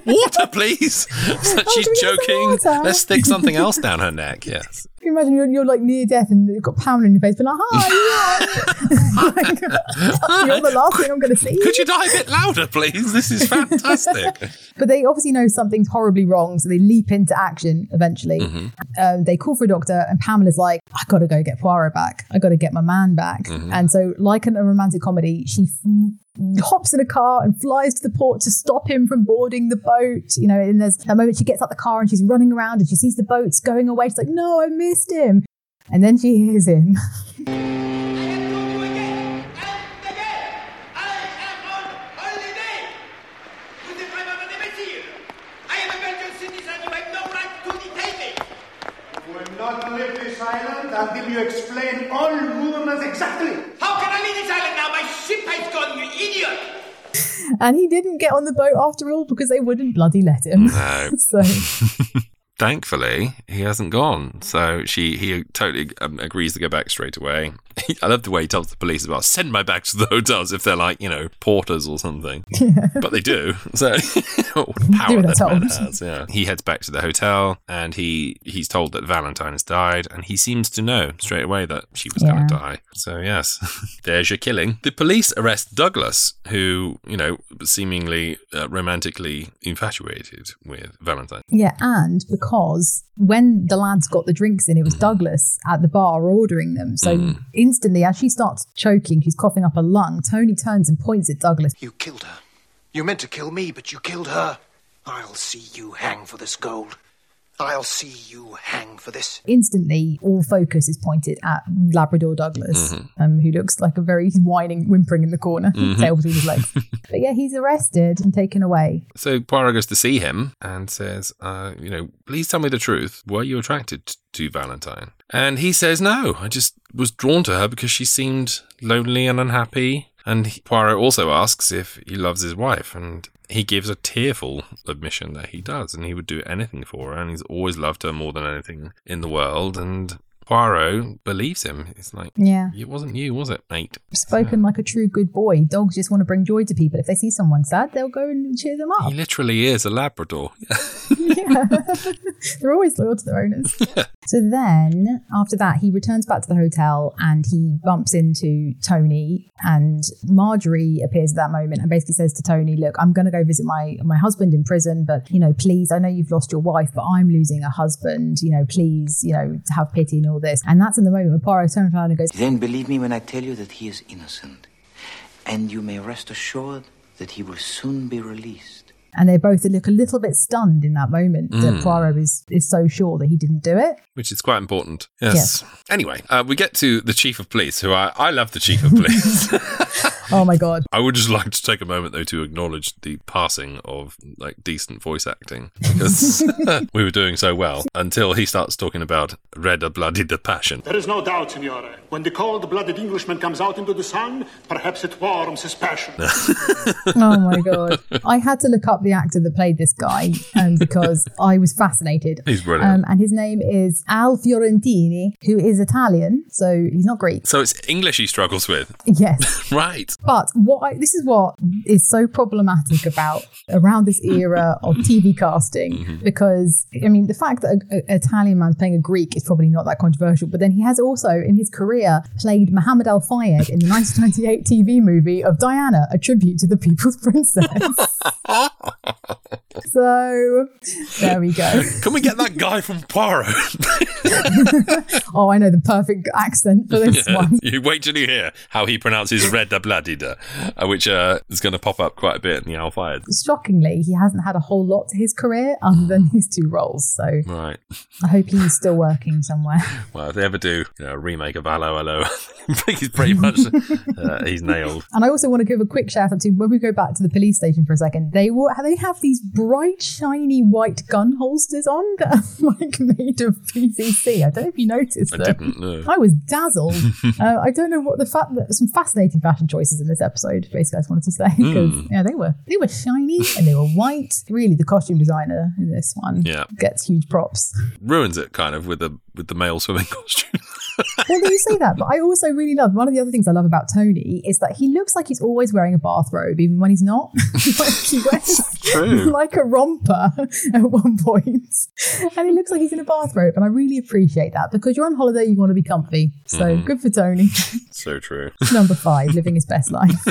Water, please. Oh, She's can we joking. Let's stick something else down her neck. Yes. You imagine you're, you're like near death and you've got Pamela in your face, but like, hi, you're, you're the last thing I'm going to see. Could you die a bit louder, please? This is fantastic. But they obviously know something's horribly wrong, so they leap into action eventually. Mm-hmm. Um, they call for a doctor, and Pamela's like, I got to go get Poirot back. I got to get my man back. Mm-hmm. And so, like in a romantic comedy, she f- hops in a car and flies to the port to stop him from boarding the boat. You know, and there's a moment she gets out the car and she's running around and she sees the boats going away. She's like, No, I missed him. And then she hears him. I can tell you again and again on a telephone all the day. You have no right to detain me. You will not leave this island until you explain all movements exactly. How can I leave this island now? My ship has gone, you idiot! And he didn't get on the boat after all because they wouldn't bloody let him. No. so Thankfully, he hasn't gone. So she he totally um, agrees to go back straight away. I love the way he tells the police about send my bags to the hotels if they're like, you know, porters or something. But they do. So what power that man has. Yeah. He heads back to the hotel and he he's told that Valentine has died and he seems to know straight away that she was Yeah. going to die. So yes, there's your killing. The police arrest Douglas, who you know seemingly uh, romantically infatuated with Valentine. Yeah, and because when the lads got the drinks in, it was Douglas at the bar ordering them. So Mm. instantly, as she starts choking, she's coughing up a lung. Tony turns and points at Douglas. You killed her. You meant to kill me, but you killed her. I'll see you hang for this Gold. I'll see you hang for this. Instantly, all focus is pointed at Labrador Douglas, um, who looks like a very he's whining, whimpering in the corner, Mhm. tail between his legs. but yeah, he's arrested and taken away. So Poirot goes to see him and says, uh, you know, please tell me the truth. Were you attracted to Valentine? And he says, no, I just was drawn to her because she seemed lonely and unhappy. And Poirot also asks if he loves his wife, and he gives a tearful admission that he does, and he would do anything for her, and he's always loved her more than anything in the world. And Poirot believes him. It's like, Yeah. it wasn't you, was it, mate? Spoken like a true good boy. Dogs just want to bring joy to people. If they see someone sad, they'll go and cheer them up. He literally is a Labrador. yeah. They're always loyal to their owners. So then, after that, he returns back to the hotel and he bumps into Tony. And Marjorie appears at that moment and basically says to Tony, "Look, I'm going to go visit my my husband in prison, but you know, please, I know you've lost your wife, but I'm losing a husband. You know, please, you know, have pity and all this." And that's in the moment when Poirot turns around and goes, Then believe me when I tell you that he is innocent. And you may rest assured that he will soon be released. and they both look a little bit stunned in that moment that Mm. Poirot is is so sure that he didn't do it. which is quite important. Yes. Anyway, uh, we get to the chief of police, who I, I love the chief of police. Oh my god. I would just like to take a moment though to acknowledge the passing of like decent voice acting because we were doing so well until he starts talking about red a bloody the passion. There is no doubt, Signore. When the cold-blooded Englishman comes out into the sun, perhaps it warms his passion. oh my god! I had to look up the actor that played this guy um, because I was fascinated. He's brilliant. Um, and his name is Al Fiorentini, who is Italian, so he's not Greek. So it's English he struggles with, Yes. right? But what I, this is what is so problematic about around this era of TV casting, mm-hmm. because I mean, the fact that an Italian man playing a Greek is probably not that controversial. But then he has also, in his career, played Mohammed Al Fayed in the 1998 TV movie of Diana, a tribute to the People's Princess. so there we go. Can we get that guy from Poirot? Oh, I know the perfect accent for this Yeah. one. You wait till you hear how he pronounces red a bloody da, uh, which uh, is going to pop up quite a bit in the Alfired. Shockingly, he hasn't had a whole lot to his career other than these two roles. So Right. I hope he's still working somewhere. Well, if they ever do you know, a remake of Hello Hello, I think he's pretty much uh, he's nailed. And I also want to give a quick shout out to when we go back to the police station for a second. They will they have these bright, shiny white gun holsters on that are like made of PVC. I don't know if you noticed I them. didn't know. I was dazzled. uh, I don't know what the fact that some fascinating fashion choices in this episode. Basically, I just wanted to say because Mm. yeah, they were they were shiny and they were white. Really, the costume designer in this one Yeah. gets huge props. Ruins it kind of with the with the male swimming costume. Well, you say that, but I also really love one of the other things I love about Tony is that he looks like he's always wearing a bathrobe, even when he's not. like he wears like a romper at one point. and he looks like he's in a bathrobe. And I really appreciate that because you're on holiday, you want to be comfy. So Mhm. good for Tony. so true. Number five, living his best life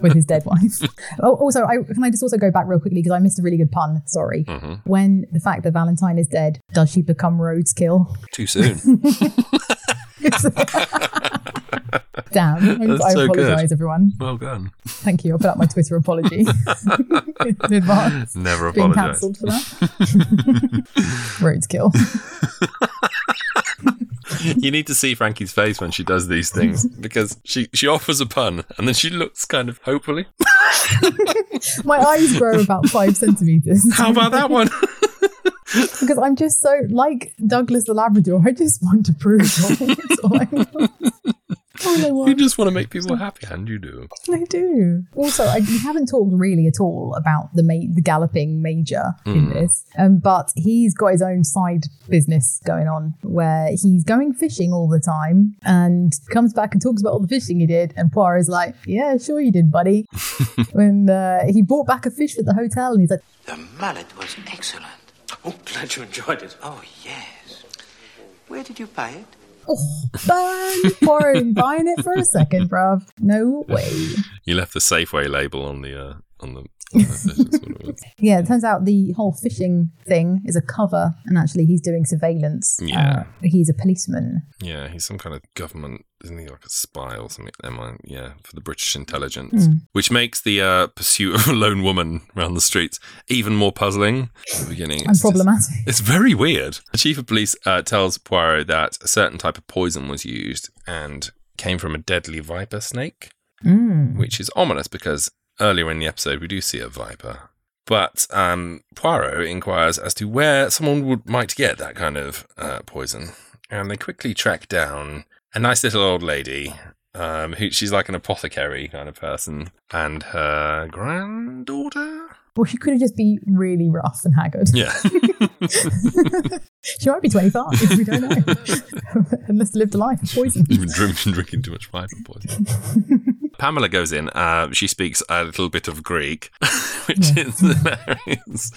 with his dead wife. Oh, also, I, can I just also go back real quickly because I missed a really good pun. Sorry. Mhm. When the fact that Valentine is dead, does she become Rhodes kill? Too soon. Damn. I, I so good. apologize, everyone. Well done. Thank you. I'll put up my Twitter apology in advance. Never Being apologise. cancelled for that. Roadkill. You need to see Frankie's face when she does these things because she she offers a pun and then she looks kind of hopefully. My eyes grow about five centimeters. How about that one? Because I'm just so like Douglas the Labrador. I just want to prove. That's all I want. all You just want to make people happy, and you do. I do. Also, I, we haven't talked really at all about the ma- the galloping major in Mm. this, um, but he's got his own side business going on where he's going fishing all the time and comes back and talks about all the fishing he did. And Poirot's like, "Yeah, sure you did, buddy." when uh, he brought back a fish at the hotel, and he's like, The mallet was excellent. Oh, glad you enjoyed it. Oh, yes. Where did you buy it? "Oh, burn Poirot ain't buying it for a second, bruv. No way." You left the Safeway label on the uh, on the. on the fish, that's what it was. Yeah, it turns out the whole fishing thing is a cover, and actually he's doing surveillance. Yeah. Uh, he's a policeman. Yeah, he's some kind of government, isn't he? Like a spy or something? Am I? Yeah, for the British intelligence, Mm. which makes the uh, pursuit of a lone woman around the streets even more puzzling. At the beginning, And it's just- problematic. it's very weird. The chief of police uh, tells Poirot that a certain type of poison was used and came from a deadly viper snake, Mm. which is ominous because earlier in the episode we do see a viper. But um, Poirot inquires as to where someone would might get that kind of uh, poison, and they quickly track down a nice little old lady. Um, who she's like an apothecary kind of person, and her granddaughter. Well, she could have just be really rough and haggard. Yeah, She might be 25. We don't know. Unless lived a life of poison. You've been drinking, drinking too much viper poison. Pamela goes in. Uh, she speaks a little bit of Greek, which is hilarious.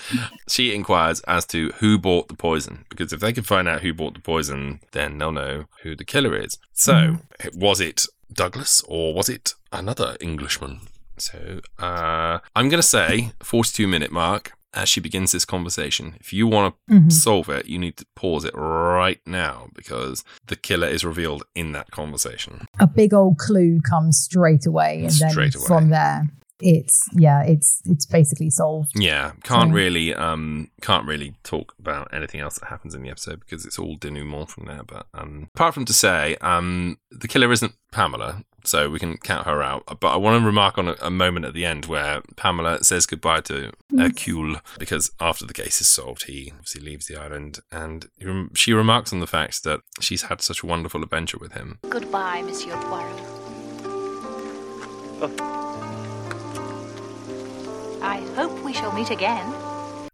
She inquires as to who bought the poison, because if they can find out who bought the poison, then they'll know who the killer is. So, was it Douglas or was it another Englishman? So, uh, I'm going to say 42 minute mark as she begins this conversation. If you want to Mhm. solve it, you need to pause it right now because the killer is revealed in that conversation. A big old clue comes straight away. And then away. from there, it's, yeah, it's it's basically solved. Yeah, can't So- really um can't really talk about anything else that happens in the episode because it's all denouement from there. But um apart from to say, um the killer isn't Pamela, so we can count her out. But I want to remark on a, a moment at the end where Pamela says goodbye to mm. Hercule because after the case is solved, he obviously leaves the island, and he rem- she remarks on the fact that she's had such a wonderful adventure with him. Goodbye, Monsieur Poirot. Oh. I hope we shall meet again.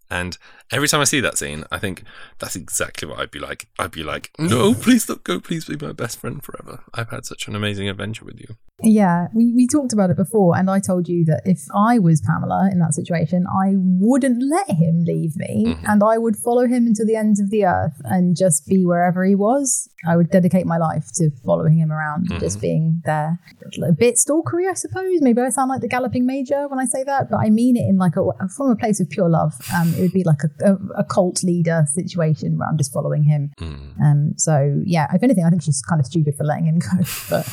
And every time I see that scene, I think that's exactly what I'd be like. I'd be like, no, please don't go. Please be my best friend forever. I've had such an amazing adventure with you. Yeah, we, we talked about it before, and I told you that if I was Pamela in that situation, I wouldn't let him leave me, Mm-hmm. and I would follow him into the ends of the earth and just be wherever he was. I would dedicate my life to following him around, Mm-hmm. just being there. A bit stalkery, I suppose. Maybe I sound like the galloping major when I say that, but I mean it in like a from a place of pure love. Um, it would be like a, a, a cult leader situation where I'm just following him. Mm. Um, so yeah, if anything, I think she's kind of stupid for letting him go, but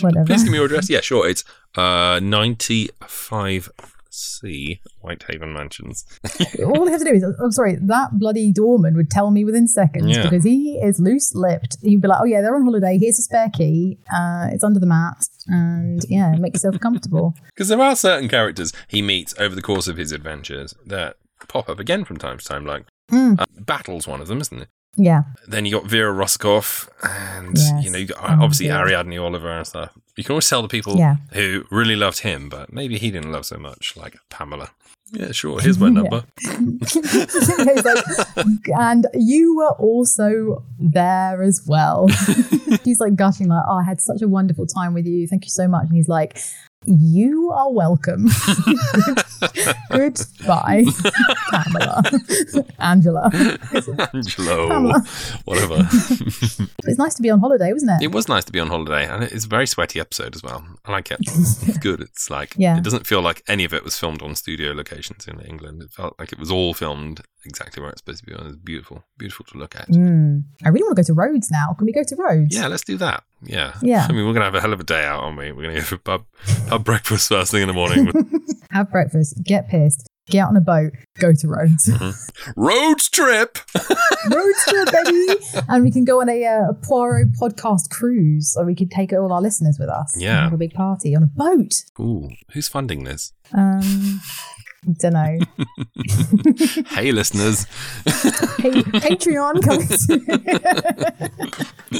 whatever. Please give me your address. Yeah, sure. It's uh, 95C Whitehaven Mansions. all I have to do is, I'm sorry, that bloody doorman would tell me within seconds Yeah. because he is loose lipped. He'd be like, oh, yeah, they're on holiday. Here's a spare key. Uh, it's under the mat. And yeah, make yourself comfortable. Because there are certain characters he meets over the course of his adventures that pop up again from time to time, like Mm. uh, Battle's one of them, isn't it? Yeah. Then you got Vera Rossakoff, and Yes. you know, you got, Oh, obviously dear. Ariadne Oliver and stuff. You can always tell the people Yeah. who really loved him, but maybe he didn't love so much, like Pamela. Yeah, sure. Here's my number. Like, and you were also there as well. he's like gushing, like, oh, I had such a wonderful time with you. Thank you so much. And he's like, you are welcome. Goodbye, Pamela. Angela. Angelo, Pamela. whatever. It's nice to be on holiday, wasn't it? It was nice to be on holiday, and it's a very sweaty episode as well. I like it. It's good. It's like Yeah. it doesn't feel like any of it was filmed on studio locations in England. It felt like it was all filmed exactly where it's supposed to be. It was beautiful, beautiful to look at. Mm. I really want to go to Rhodes now. Can we go to Rhodes? Yeah, let's do that. Yeah, Yeah. I mean, we're gonna have a hell of a day out, aren't we? We're gonna go for pub pub breakfast first thing in the morning. Have breakfast, get pissed, get out on a boat, go to Rhodes. Road trip. Rhodes tour, baby! And we can go on a, uh, a Poirot podcast cruise, or we could take all our listeners with us. Yeah. have a big party on a boat. Ooh, who's funding this? Um, Don't know. hey, listeners. Hey, Patreon coming soon.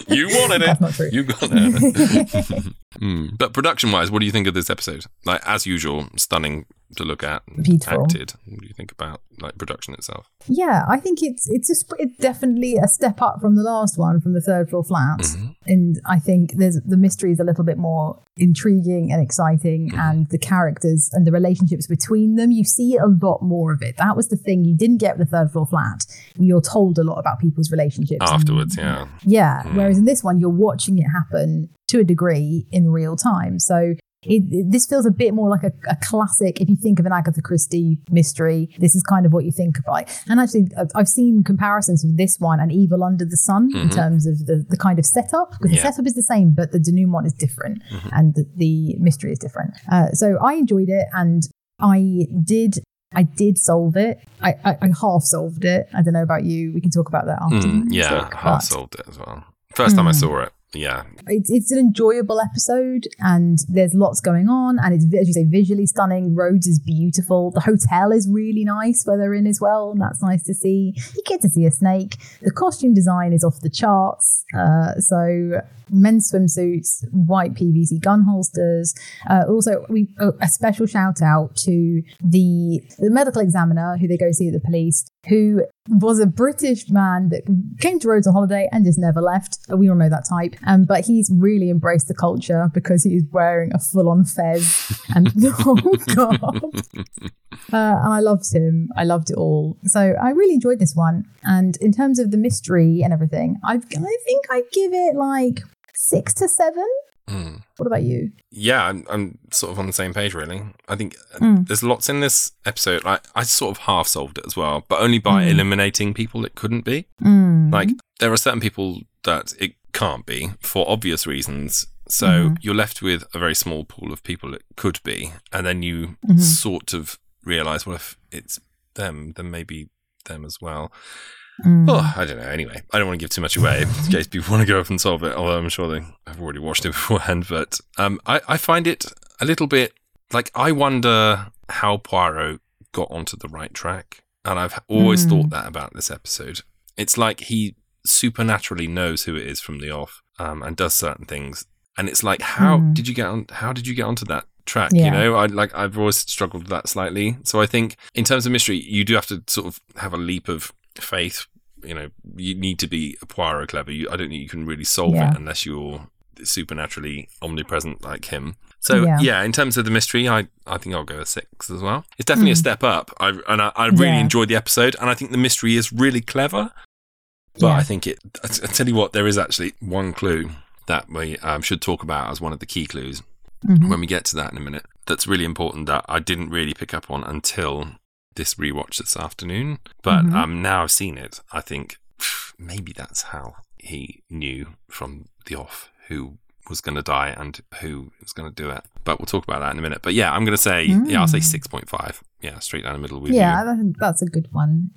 you wanted it. That's not true. You got it. Mm. But production wise, what do you think of this episode? Like, as usual, stunning to look at. and Beautiful. Acted. What do you think about like production itself? Yeah, I think it's it's a, it's definitely a step up from the last one, from the third floor flat, mm-hmm. and I think there's the mystery is a little bit more intriguing and exciting, mm-hmm. and the characters and the relationships between them, you see a lot more of it. That was the thing you didn't get with the third floor flat. You're told a lot about people's relationships and- Afterwards, yeah. yeah. Mm. Whereas in this one, you're watching it happen to a degree in real time. So it, this feels a bit more like a, a classic. If you think of an Agatha Christie mystery, this is kind of what you think about. It. And actually, I've- seen comparisons of this one and Evil Under the Sun in Mhm. terms of the, the kind of setup, because Yeah. the setup is the same, but the denouement is different and the, the mystery is different. Uh, so I enjoyed it and I did. I did solve it. I, I, I half solved it. I don't know about you. We can talk about that after. Mm, yeah, half solved it as well. First time I Mm. saw it, yeah. it's, it's an enjoyable episode and there's lots going on and it's as you say visually stunning. Rhodes is beautiful. The hotel is really nice where they're in as well and that's nice to see. You get to see a snake. The costume design is off the charts uh, so men's swimsuits white pvc gun holsters. Uh, also we uh, a special shout out to the the medical examiner who they go see at the police who was a British man that came to Rhodes on holiday and just never left. We all know that type. Um, but he's really embraced the culture because he's wearing a full on fez and oh god. Uh, and I loved him. I loved it all. So I really enjoyed this one. And in terms of the mystery and everything, I, I think I'd give it like six to seven. Mm. What about you? Yeah, I'm, I'm sort of on the same page, really. I think Mm. there's lots in this episode. Like, I sort of half solved it as well, but only by Mm. eliminating people it couldn't be. Mm. Like, there are certain people that it can't be for obvious reasons. So Mhm. you're left with a very small pool of people it could be. And then you Mhm. sort of realize, well, if it's them, then maybe them as well. Mm. Oh, I don't know. Anyway, I don't want to give too much away in case people want to go up and solve it. Although I'm sure they have already watched it beforehand. But um, I, I find it a little bit like I wonder how Poirot got onto the right track, and I've always Mm. thought that about this episode. It's like he supernaturally knows who it is from the off, um, and does certain things. And it's like, how Mm. did you get on? How did you get onto that track? Yeah. You know, I like I've always struggled with that slightly. So I think in terms of mystery, you do have to sort of have a leap of faith. You know, you need to be a Poirot clever. You, I don't think you can really solve Yeah. it unless you're supernaturally omnipresent like him. So Yeah. yeah. in terms of the mystery, I, I think I'll go a six as well. It's definitely a Mm. step up. I and I, I really Yeah. enjoyed the episode, and I think the mystery is really clever. But Yeah. I think it. I, I tell you what, there is actually one clue that we um, should talk about as one of the key clues Mhm. when we get to that in a minute. That's really important that I didn't really pick up on until this rewatch this afternoon. But Mhm. um, now I've seen it, I think pff, maybe that's how he knew from the off who was going to die and who was going to do it. But we'll talk about that in a minute. But yeah, I'm going to say yeah, I'll say Mm. point five. Yeah, straight down the middle yeah, you. That's a good one.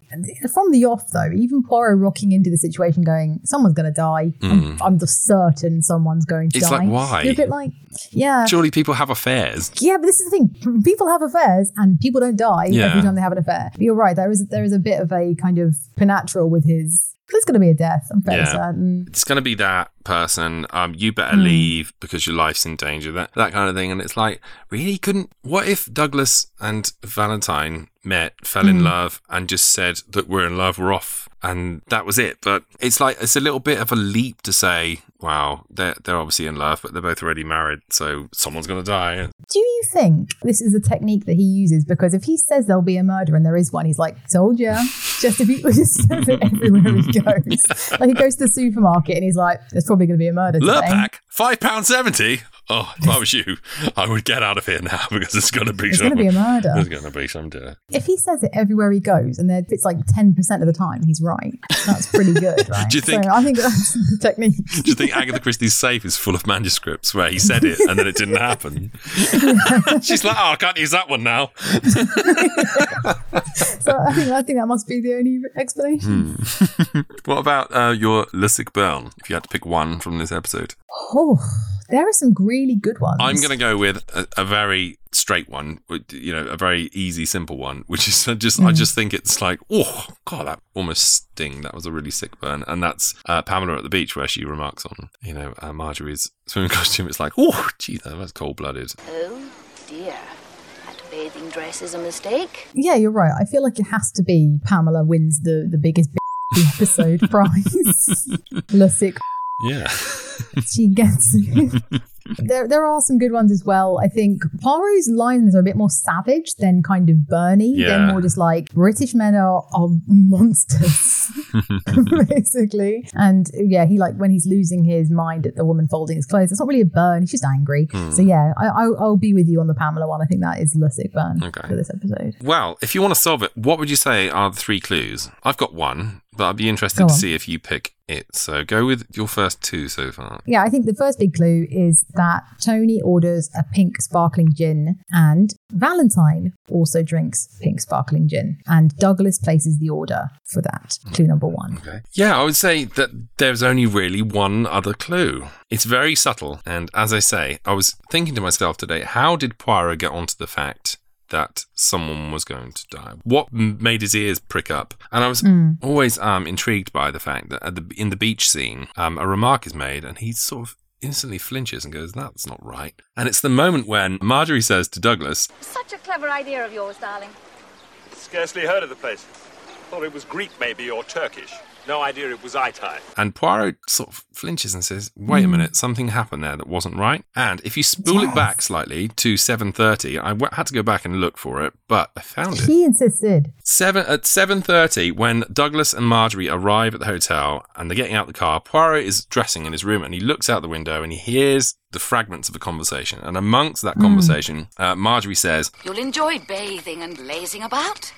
From the off, though, even Poirot rocking into the situation, going, "Someone's going to die. I'm, Mm. I'm just certain someone's going to It's die." like, why? You're a bit like, yeah, Surely people have affairs. yeah, but this is the thing: people have affairs, and people don't die Yeah. every time they have an affair. But you're right. There is there is a bit of a kind of supernatural with his. There's going to be a death. I'm fairly Yeah. certain. It's going to be that person. Um, you better Mm. leave because your life's in danger. That that kind of thing. And it's like, really, couldn't? What if Douglas and Valentine met, fell in Mm. love, and just said that we're in love, we're off, and that was it? But it's like it's a little bit of a leap to say, wow, they're they're obviously in love, but they're both already married, so someone's going to die. Do you think this is a technique that he uses? Because if he says there'll be a murder and there is one, he's like, "Told ya." Just if he just says it everywhere he goes, like he goes to the supermarket and he's like, "There's probably going to be a murder today." Lurpak, five pound seventy. Oh, if I was you, I would get out of here now because it's going to be some. gonna be a murder. There's going to be some death. If he says it everywhere he goes, and it's like ten percent of the time, he's right. That's pretty good, right? Do you think- So I think that's the technique. Do you think Agatha Christie's safe is full of manuscripts where he said it and then it didn't happen? She's like, oh, I can't use that one now. So I think I think that must be the only explanation. Hmm. what about uh, your Le Sick Burn, if you had to pick one from this episode? Oh, there are some really good ones. I'm going to go with a, a very straight one, you know, a very easy, simple one, which is just, I Mm. just think it's like, oh, God, that almost sting. That was a really sick burn. And that's uh, Pamela at the beach where she remarks on, you know, uh, Marjorie's swimming costume. It's like, oh, gee, that was cold blooded. Oh dear. That bathing dress is a mistake. Yeah, you're right. I feel like it has to be Pamela wins the the biggest b- episode prize. Le sick. Yeah. She gets. There, there are some good ones as well. I think Poirot's lines are a bit more savage than kind of Bernie. They're Yeah. more just like British men are, are monsters, basically. And yeah, he like when he's losing his mind at the woman folding his clothes. It's not really a burn. He's just angry. Hmm. So yeah, I, I, I'll be with you on the Pamela one. I think that is Le Sick burn Okay. for this episode. Well, if you want to solve it, what would you say are the three clues? I've got one, but I'd be interested to see if you pick it. So go with your first two so far. Yeah, I think the first big clue is that Tony orders a pink sparkling gin and Valentine also drinks pink sparkling gin. And Douglas places the order for that. Clue number one. Okay. Yeah, I would say that there's only really one other clue. It's very subtle. And as I say, I was thinking to myself today, how did Poirot get onto the fact that someone was going to die? What made his ears prick up? And I was Mm. always um, intrigued by the fact that at the, in the beach scene, um, a remark is made and he sort of instantly flinches and goes, that's not right. And it's the moment when Marjorie says to Douglas, Such a clever idea of yours, darling. Scarcely heard of the place. Thought it was Greek, maybe, or Turkish. No idea it was Itai. And Poirot sort of flinches and says, "Wait a Hmm. minute, something happened there that wasn't right." And if you spool it back slightly to 7:30, I w- had to go back and look for it, but I found it. He insisted. Seven at 7:30, when Douglas and Marjorie arrive at the hotel and they're getting out the car, Poirot is dressing in his room and he looks out the window and he hears the fragments of a conversation. And amongst that Mm. conversation, uh, Marjorie says, You'll enjoy bathing and lazing about.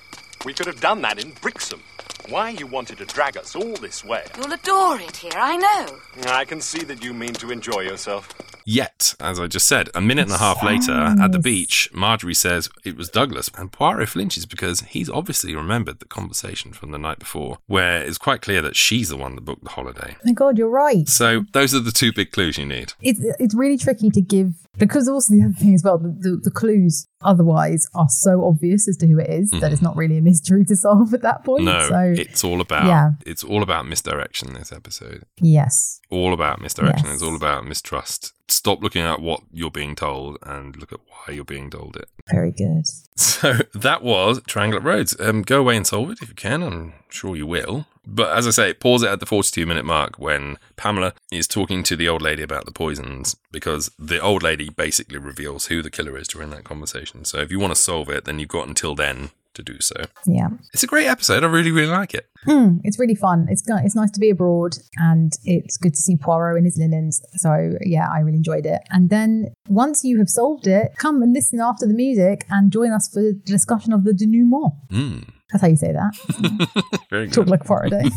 We could have done that in Brixham. Why you wanted to drag us all this way? You'll adore it here, I know. I can see that you mean to enjoy yourself. Yet, as I just said, a minute and a half later at the beach, Marjorie says it was Douglas, and Poirot flinches because he's obviously remembered the conversation from the night before, where it's quite clear that she's the one that booked the holiday. My God, you're right. So those are the two big clues you need. It's it's really tricky to give because also the other thing as well, the, the, the clues otherwise are so obvious as to who it is that it's not really a mystery to solve at that point. Mm-hmm. No, so it's all about yeah. it's all about misdirection. This episode, yes. All about misdirection. Yes. It's all about mistrust. Stop looking at what you're being told and look at why you're being told it. Very good. So that was Triangle Rhodes. Um, go away and solve it if you can. I'm sure you will. But as I say, pause it at the 42 minute mark when Pamela is talking to the old lady about the poisons because the old lady basically reveals who the killer is during that conversation. So if you want to solve it, then you've got until then to do so. Yeah. It's a great episode. I really, really like it. Mm, it's really fun. It's it's nice to be abroad, and it's good to see Poirot in his linens. So yeah, I really enjoyed it. And then once you have solved it, come and listen after the music and join us for the discussion of the denouement. Mm. That's how you say that. Very good. Talk like Poirot. eh?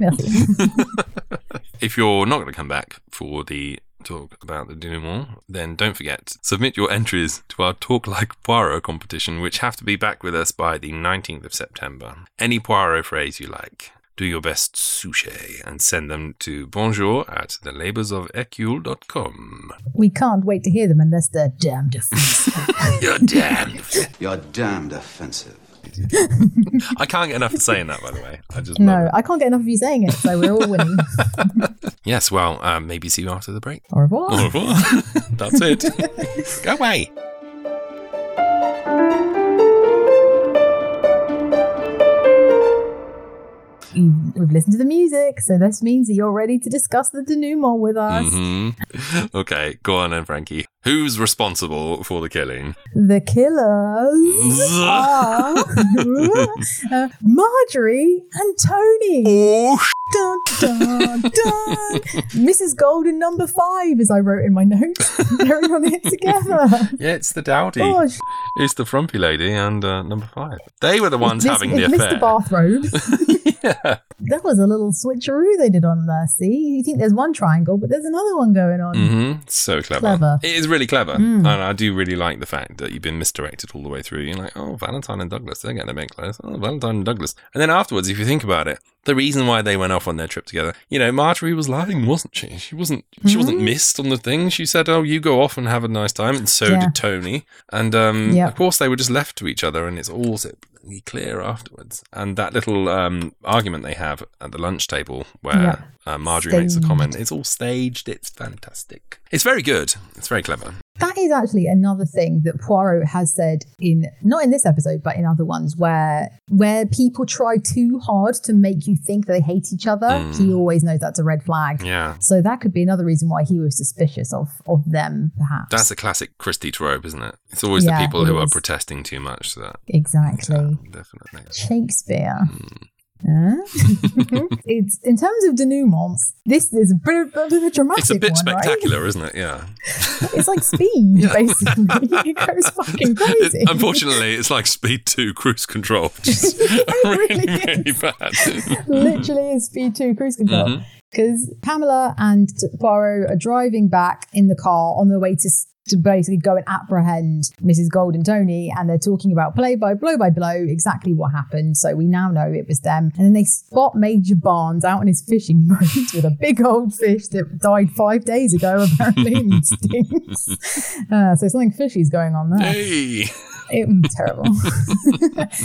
If you're not going to come back for the talk about the denouement, then don't forget, submit your entries to our Talk Like Poirot competition, which have to be back with us by the 19th of September. Any Poirot phrase you like. Do your best Suchet and send them to bonjour at thelaboursofhercule.com. we can't wait to hear them unless they're damned offensive. You're damned. You're damned offensive. I can't get enough to saying that, by the way. I just no, I can't get enough of you saying it, so we're all winning. Yes, well, um, maybe see you after the break. Au revoir. Au revoir. That's it. Go away. You- We've listened to the music, so this means that you're ready to discuss the denouement with us. hmm Okay, go on then, Frankie. Who's responsible for the killing? The killers are uh, Marjorie and Tony. Oh, dun, dun, dun. Mrs. Gold and number five, as I wrote in my notes. They're on it together. Yeah, it's the dowdy. Gosh. It's the frumpy lady and uh, number five. They were the ones Miss- having the it's affair. Mr. Bathrobe. That was a little switcheroo they did on there. See, you think there's one triangle, but there's another one going on. Mm-hmm. So clever. Clever. It is really clever. Mm. And I do really like the fact that you've been misdirected all the way through. You're like, oh, Valentine and Douglas, they're getting a bit close. Oh, Valentine and Douglas. And then afterwards, if you think about it, the reason why they went off on their trip together. You know, Marjorie was lying, wasn't she? She wasn't. She wasn't Mhm. missed on the thing. She said, "Oh, you go off and have a nice time," and so Yeah. did Tony. And um, Yep. of course, they were just left to each other, and it's all clear afterwards. And that little um, argument they have at the lunch table, where. Uh, Marjorie makes a comment, it's all staged. It's fantastic. It's very good. It's very clever. That is actually another thing that Poirot has said in not in this episode, but in other ones where where people try too hard to make you think they hate each other. Mm. He always knows that's a red flag. Yeah. So that could be another reason why he was suspicious of of them, perhaps. That's a classic Christie trope, isn't it? It's always Yeah, the people who are protesting too much. So that exactly definitely. Shakespeare. Hmm. Huh? it's in terms of denouements. This is a bit, bit of a dramatic It's a bit one, right? spectacular, isn't it? Yeah. It's like speed, basically. it goes fucking crazy. Unfortunately, it's like Speed 2 cruise control, is really, really bad. literally is speed two cruise control. Mhm. Because Pamela and Poirot are driving back in the car on their way to to basically go and apprehend Mrs. Gold and Tony, and they're talking about play by blow by blow exactly what happened. So we now know it was them. And then they spot Major Barnes out on his fishing boat with a big old fish that died five days ago, apparently, and stinks. Uh, so something fishy's going on there. Hey. It was terrible.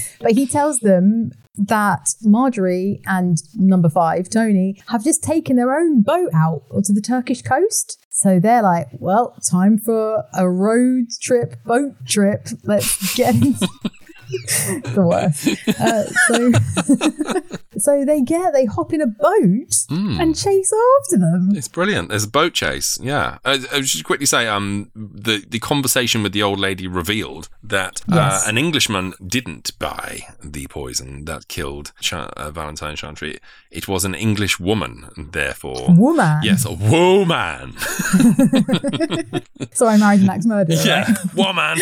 but he tells them that Marjorie and number five, Tony, have just taken their own boat out to the Turkish coast. So they're like, well, time for a road trip, boat trip. Let's get the worst. Uh, so, so they get, they hop in a boat Mm. and chase after them. It's brilliant. There's a boat chase. Yeah. Uh, I should quickly say, um, the the conversation with the old lady revealed that Yes. uh, an Englishman didn't buy the poison that killed Cha- uh, Valentine Chantry. It was an English woman, therefore, Woman? Yes, a woman. So I married an axe murderer. yeah, woman.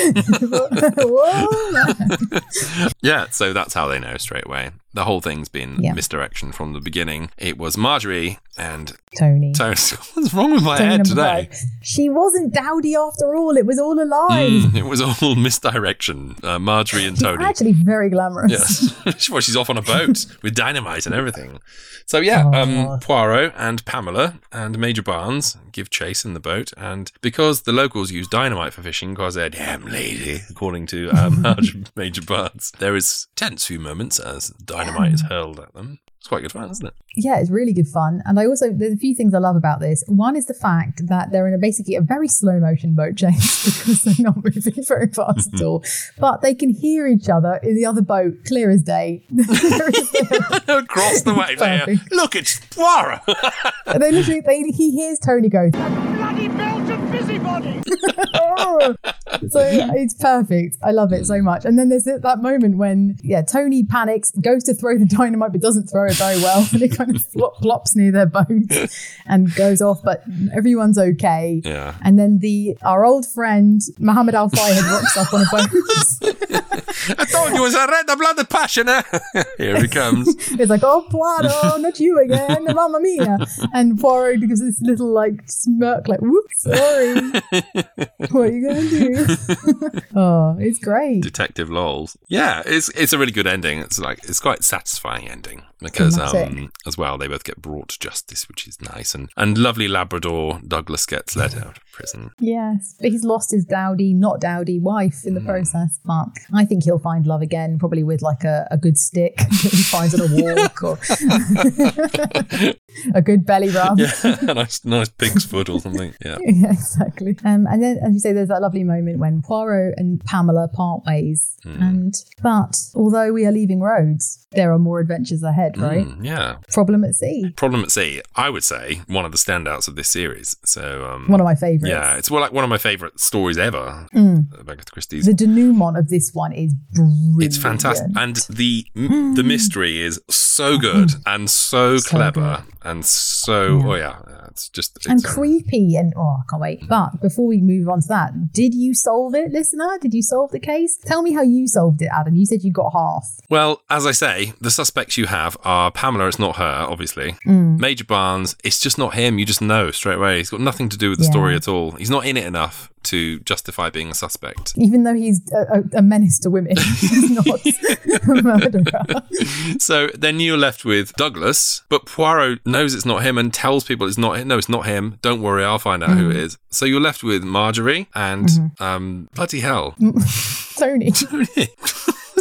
Woman. yeah, so that's how they know straight away. The whole thing's been Yeah. misdirection from the beginning. It was Marjorie and Tony. Tony. What's wrong with my Tony head today? five. She wasn't dowdy after all. It was all a lie. Mm, it was all misdirection. Uh, Marjorie and She's Tony. actually very glamorous. Yes. well, she's off on a boat with dynamite and everything. So yeah, Oh. um, Poirot and Pamela and Major Barnes give chase in the boat, and because the locals use dynamite for fishing, because they're damn lazy, according to um, Major Barnes, there is tense few moments as dynamite is hurled at them. It's quite good fun, isn't it? Yeah, it's really good fun. And I also, there's a few things I love about this. One is the fact that they're in a basically a very slow motion boat chase because they're not moving very fast at all. But they can hear each other in the other boat clear as day. Across the way there. Look, it's Poirot. And they literally, they, he hears Tony go, Bloody Belgian busybody! "Oh." so it's perfect. I love it so much. And then there's that that moment when, yeah, Tony panics, goes to throw the dynamite, but doesn't throw it very well. And it kind of flop, flops near their boat and goes off, but everyone's okay. Yeah. And then the our old friend Mohammed Al Fayed rocks up on a boat. I told you it was a red blooded passion. eh? Here he comes. it's like, oh, Poirot, not you again, Mamma Mia. And Poirot gives this little like smirk, like, whoops, sorry. what are you going to do? oh, it's great. Detective Lols. Yeah, it's it's a really good ending. It's like it's quite satisfying ending because um as well they both get brought to justice, which is nice and and lovely Labrador Douglas gets let out of prison. Yes, but he's lost his dowdy, not dowdy wife in the process. But I think he'll find love again, probably with like a, a good stick that he finds on a walk or a good belly rub. Yeah, a nice nice pig's foot or something. Yeah. Yeah, exactly. Um, and then, as you say, there's that lovely moment when Poirot and Pamela part ways. Hmm. And but although we are leaving Rhodes, there are more adventures ahead, right? Mm, yeah. Problem at sea. Problem at Sea, I would say one of the standouts of this series. So um, One of my favourites. Yeah, it's well, like one of my favourite stories ever. Mm. Agatha Christie's. The denouement of this one is brilliant. It's fantastic, and the m the mystery is so good and so, So clever and so oh yeah, it's just it's, and creepy and oh I can't wait. But before we move on to that, did you solve it, listener? Did you solve the case? Tell me how you solved it, Adam. You said you got half. Well, as I say, the suspects you have are Pamela. It's not her, obviously. Mm. Major Barnes. It's just not him. You just know straight away. He's got nothing to do with the Yeah. story at all. He's not in it enough to justify being a suspect. Even though he's a, a, menace to women, he's not a murderer. So then you're left with Douglas, but Poirot knows it's not him and tells people it's not him. No, it's not him. Don't worry, I'll find out who it is. So you're left with Marjorie and um, bloody hell. Tony. Tony.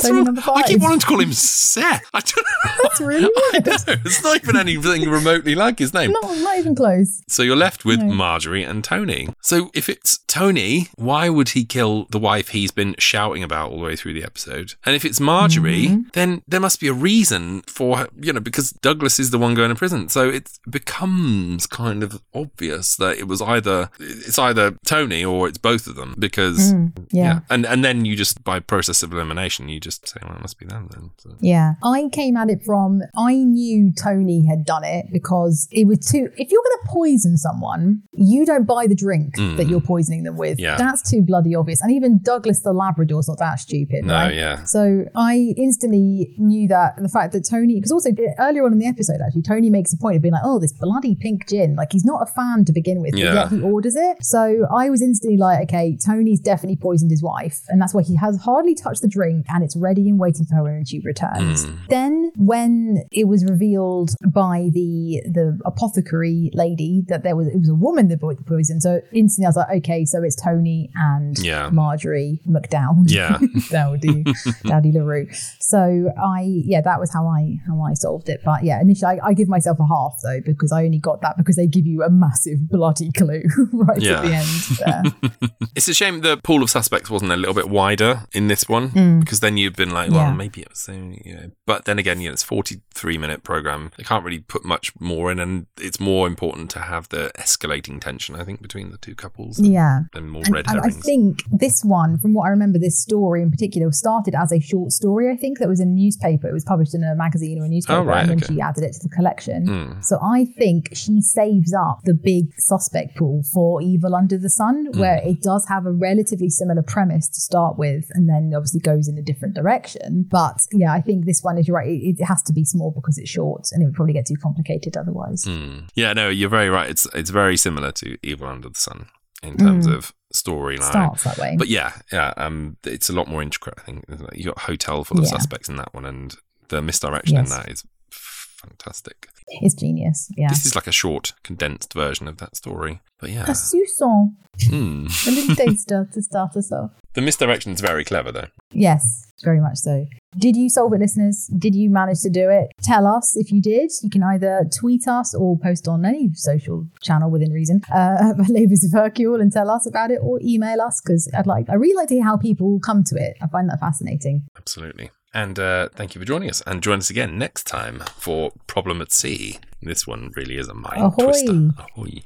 Tony number five. I keep wanting to call him Seth. I don't know. That's really weird. It's not even anything remotely like his name. Not, not even close. So you're left with No. Marjorie and Tony. So if it's Tony, why would he kill the wife he's been shouting about all the way through the episode? And if it's Marjorie, Mm-hmm. then there must be a reason for her, you know, because Douglas is the one going to prison. So it becomes kind of obvious that it was either it's either Tony or it's both of them because Mm, yeah. And and then you just by process of elimination you just say well it must be them then. So. Yeah. I came at it from, I knew Tony had done it because it was too, if you're going to poison someone, you don't buy the drink Mm. that you're poisoning them with. Yeah. That's too bloody obvious. And even Douglas the Labrador's not that stupid, No, right? yeah. So I instantly knew that the fact that Tony, because also earlier on in the episode, actually, Tony makes a point of being like, oh, this bloody pink gin. Like he's not a fan to begin with, Yeah. but yet he orders it. So I was instantly like, okay, Tony's definitely poisoned his wife. And that's why he has hardly touched the drink and it's ready and waiting for her when she returns. Mm. Then when it was revealed by the the apothecary lady that there was it was a woman that brought the poison. So instantly I was like, okay, so it's Tony and Yeah. Marjorie McDowd. Yeah. Dowdy. Dowdy LaRue. So I yeah, that was how I how I solved it. But yeah, initially I, I give myself a half though, because I only got that because they give you a massive bloody clue right Yeah. at the end there. It's a shame the pool of suspects wasn't a little bit wider in this one Mm. because then you've been like, well, Yeah. maybe it was, you know. But then again, you know, it's forty three minute program. They can't really put much more in, and it's more important to have the escalating tension. I think between the two couples. Yeah. than more And, red and I think this one, from what I remember, this story in particular started as a short story. I think that was in a newspaper. It was published in a magazine or a newspaper, Oh, right, and then okay. she added it to the collection. Mm. So I think she saves up the big suspect pool for Evil Under the Sun, Hmm. where it does have a relatively similar premise to start with, and then obviously goes in a different direction. But yeah, I think this one is right. It, it has to be small because it's short, and it would probably get too complicated otherwise. Hmm. Yeah, no, you're very right. It's it's very similar to Evil Under the Sun in terms Mm. of storyline. Starts that way. But yeah, yeah, um, it's a lot more intricate. I think you got a hotel full of Yeah. suspects in that one, and the misdirection in that is fantastic. It's genius. Yeah. This is like a short, condensed version of that story. But yeah, A soupçon, Hmm. a little taster to start us off. the misdirection is very clever though. Yes, very much so. Did you solve it, listeners? Did you manage to do it? Tell us if you did. You can either tweet us or post on any social channel within reason, uh, Labours of Hercule, and tell us about it, or email us because I'd like, I really like to hear how people come to it. I find that fascinating. Absolutely. And uh, thank you for joining us. And join us again next time for Problem at Sea. This one really is a mind Ahoy. twister. Ahoy.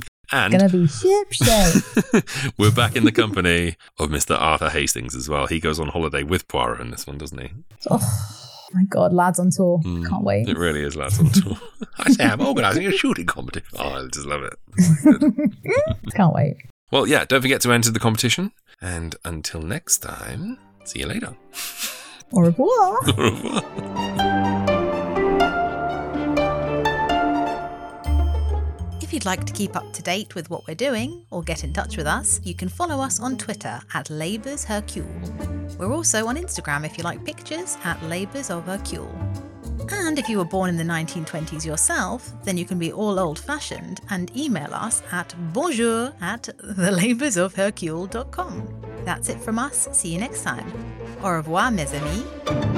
and it's Gonna be ship shape. we're back in the company of Mr. Arthur Hastings as well. He goes on holiday with Poirot in this one, doesn't he? oh my god, lads on tour! Hmm. Can't wait. It really is, lads on tour. I say I'm organising a shooting competition. Oh, I just love it. Oh, Can't wait. Well, yeah, don't forget to enter the competition. And until next time, see you later. Au revoir. Au revoir. You'd like to keep up to date with what we're doing or get in touch with us, you can follow us on Twitter at Labours Hercule. We're also on Instagram if you like pictures at Labours of Hercule. And if you were born in the 1920s yourself, then you can be all old fashioned and email us at bonjour at thelaboursofhercule.com. That's it from us. See you next time. Au revoir, mes amis.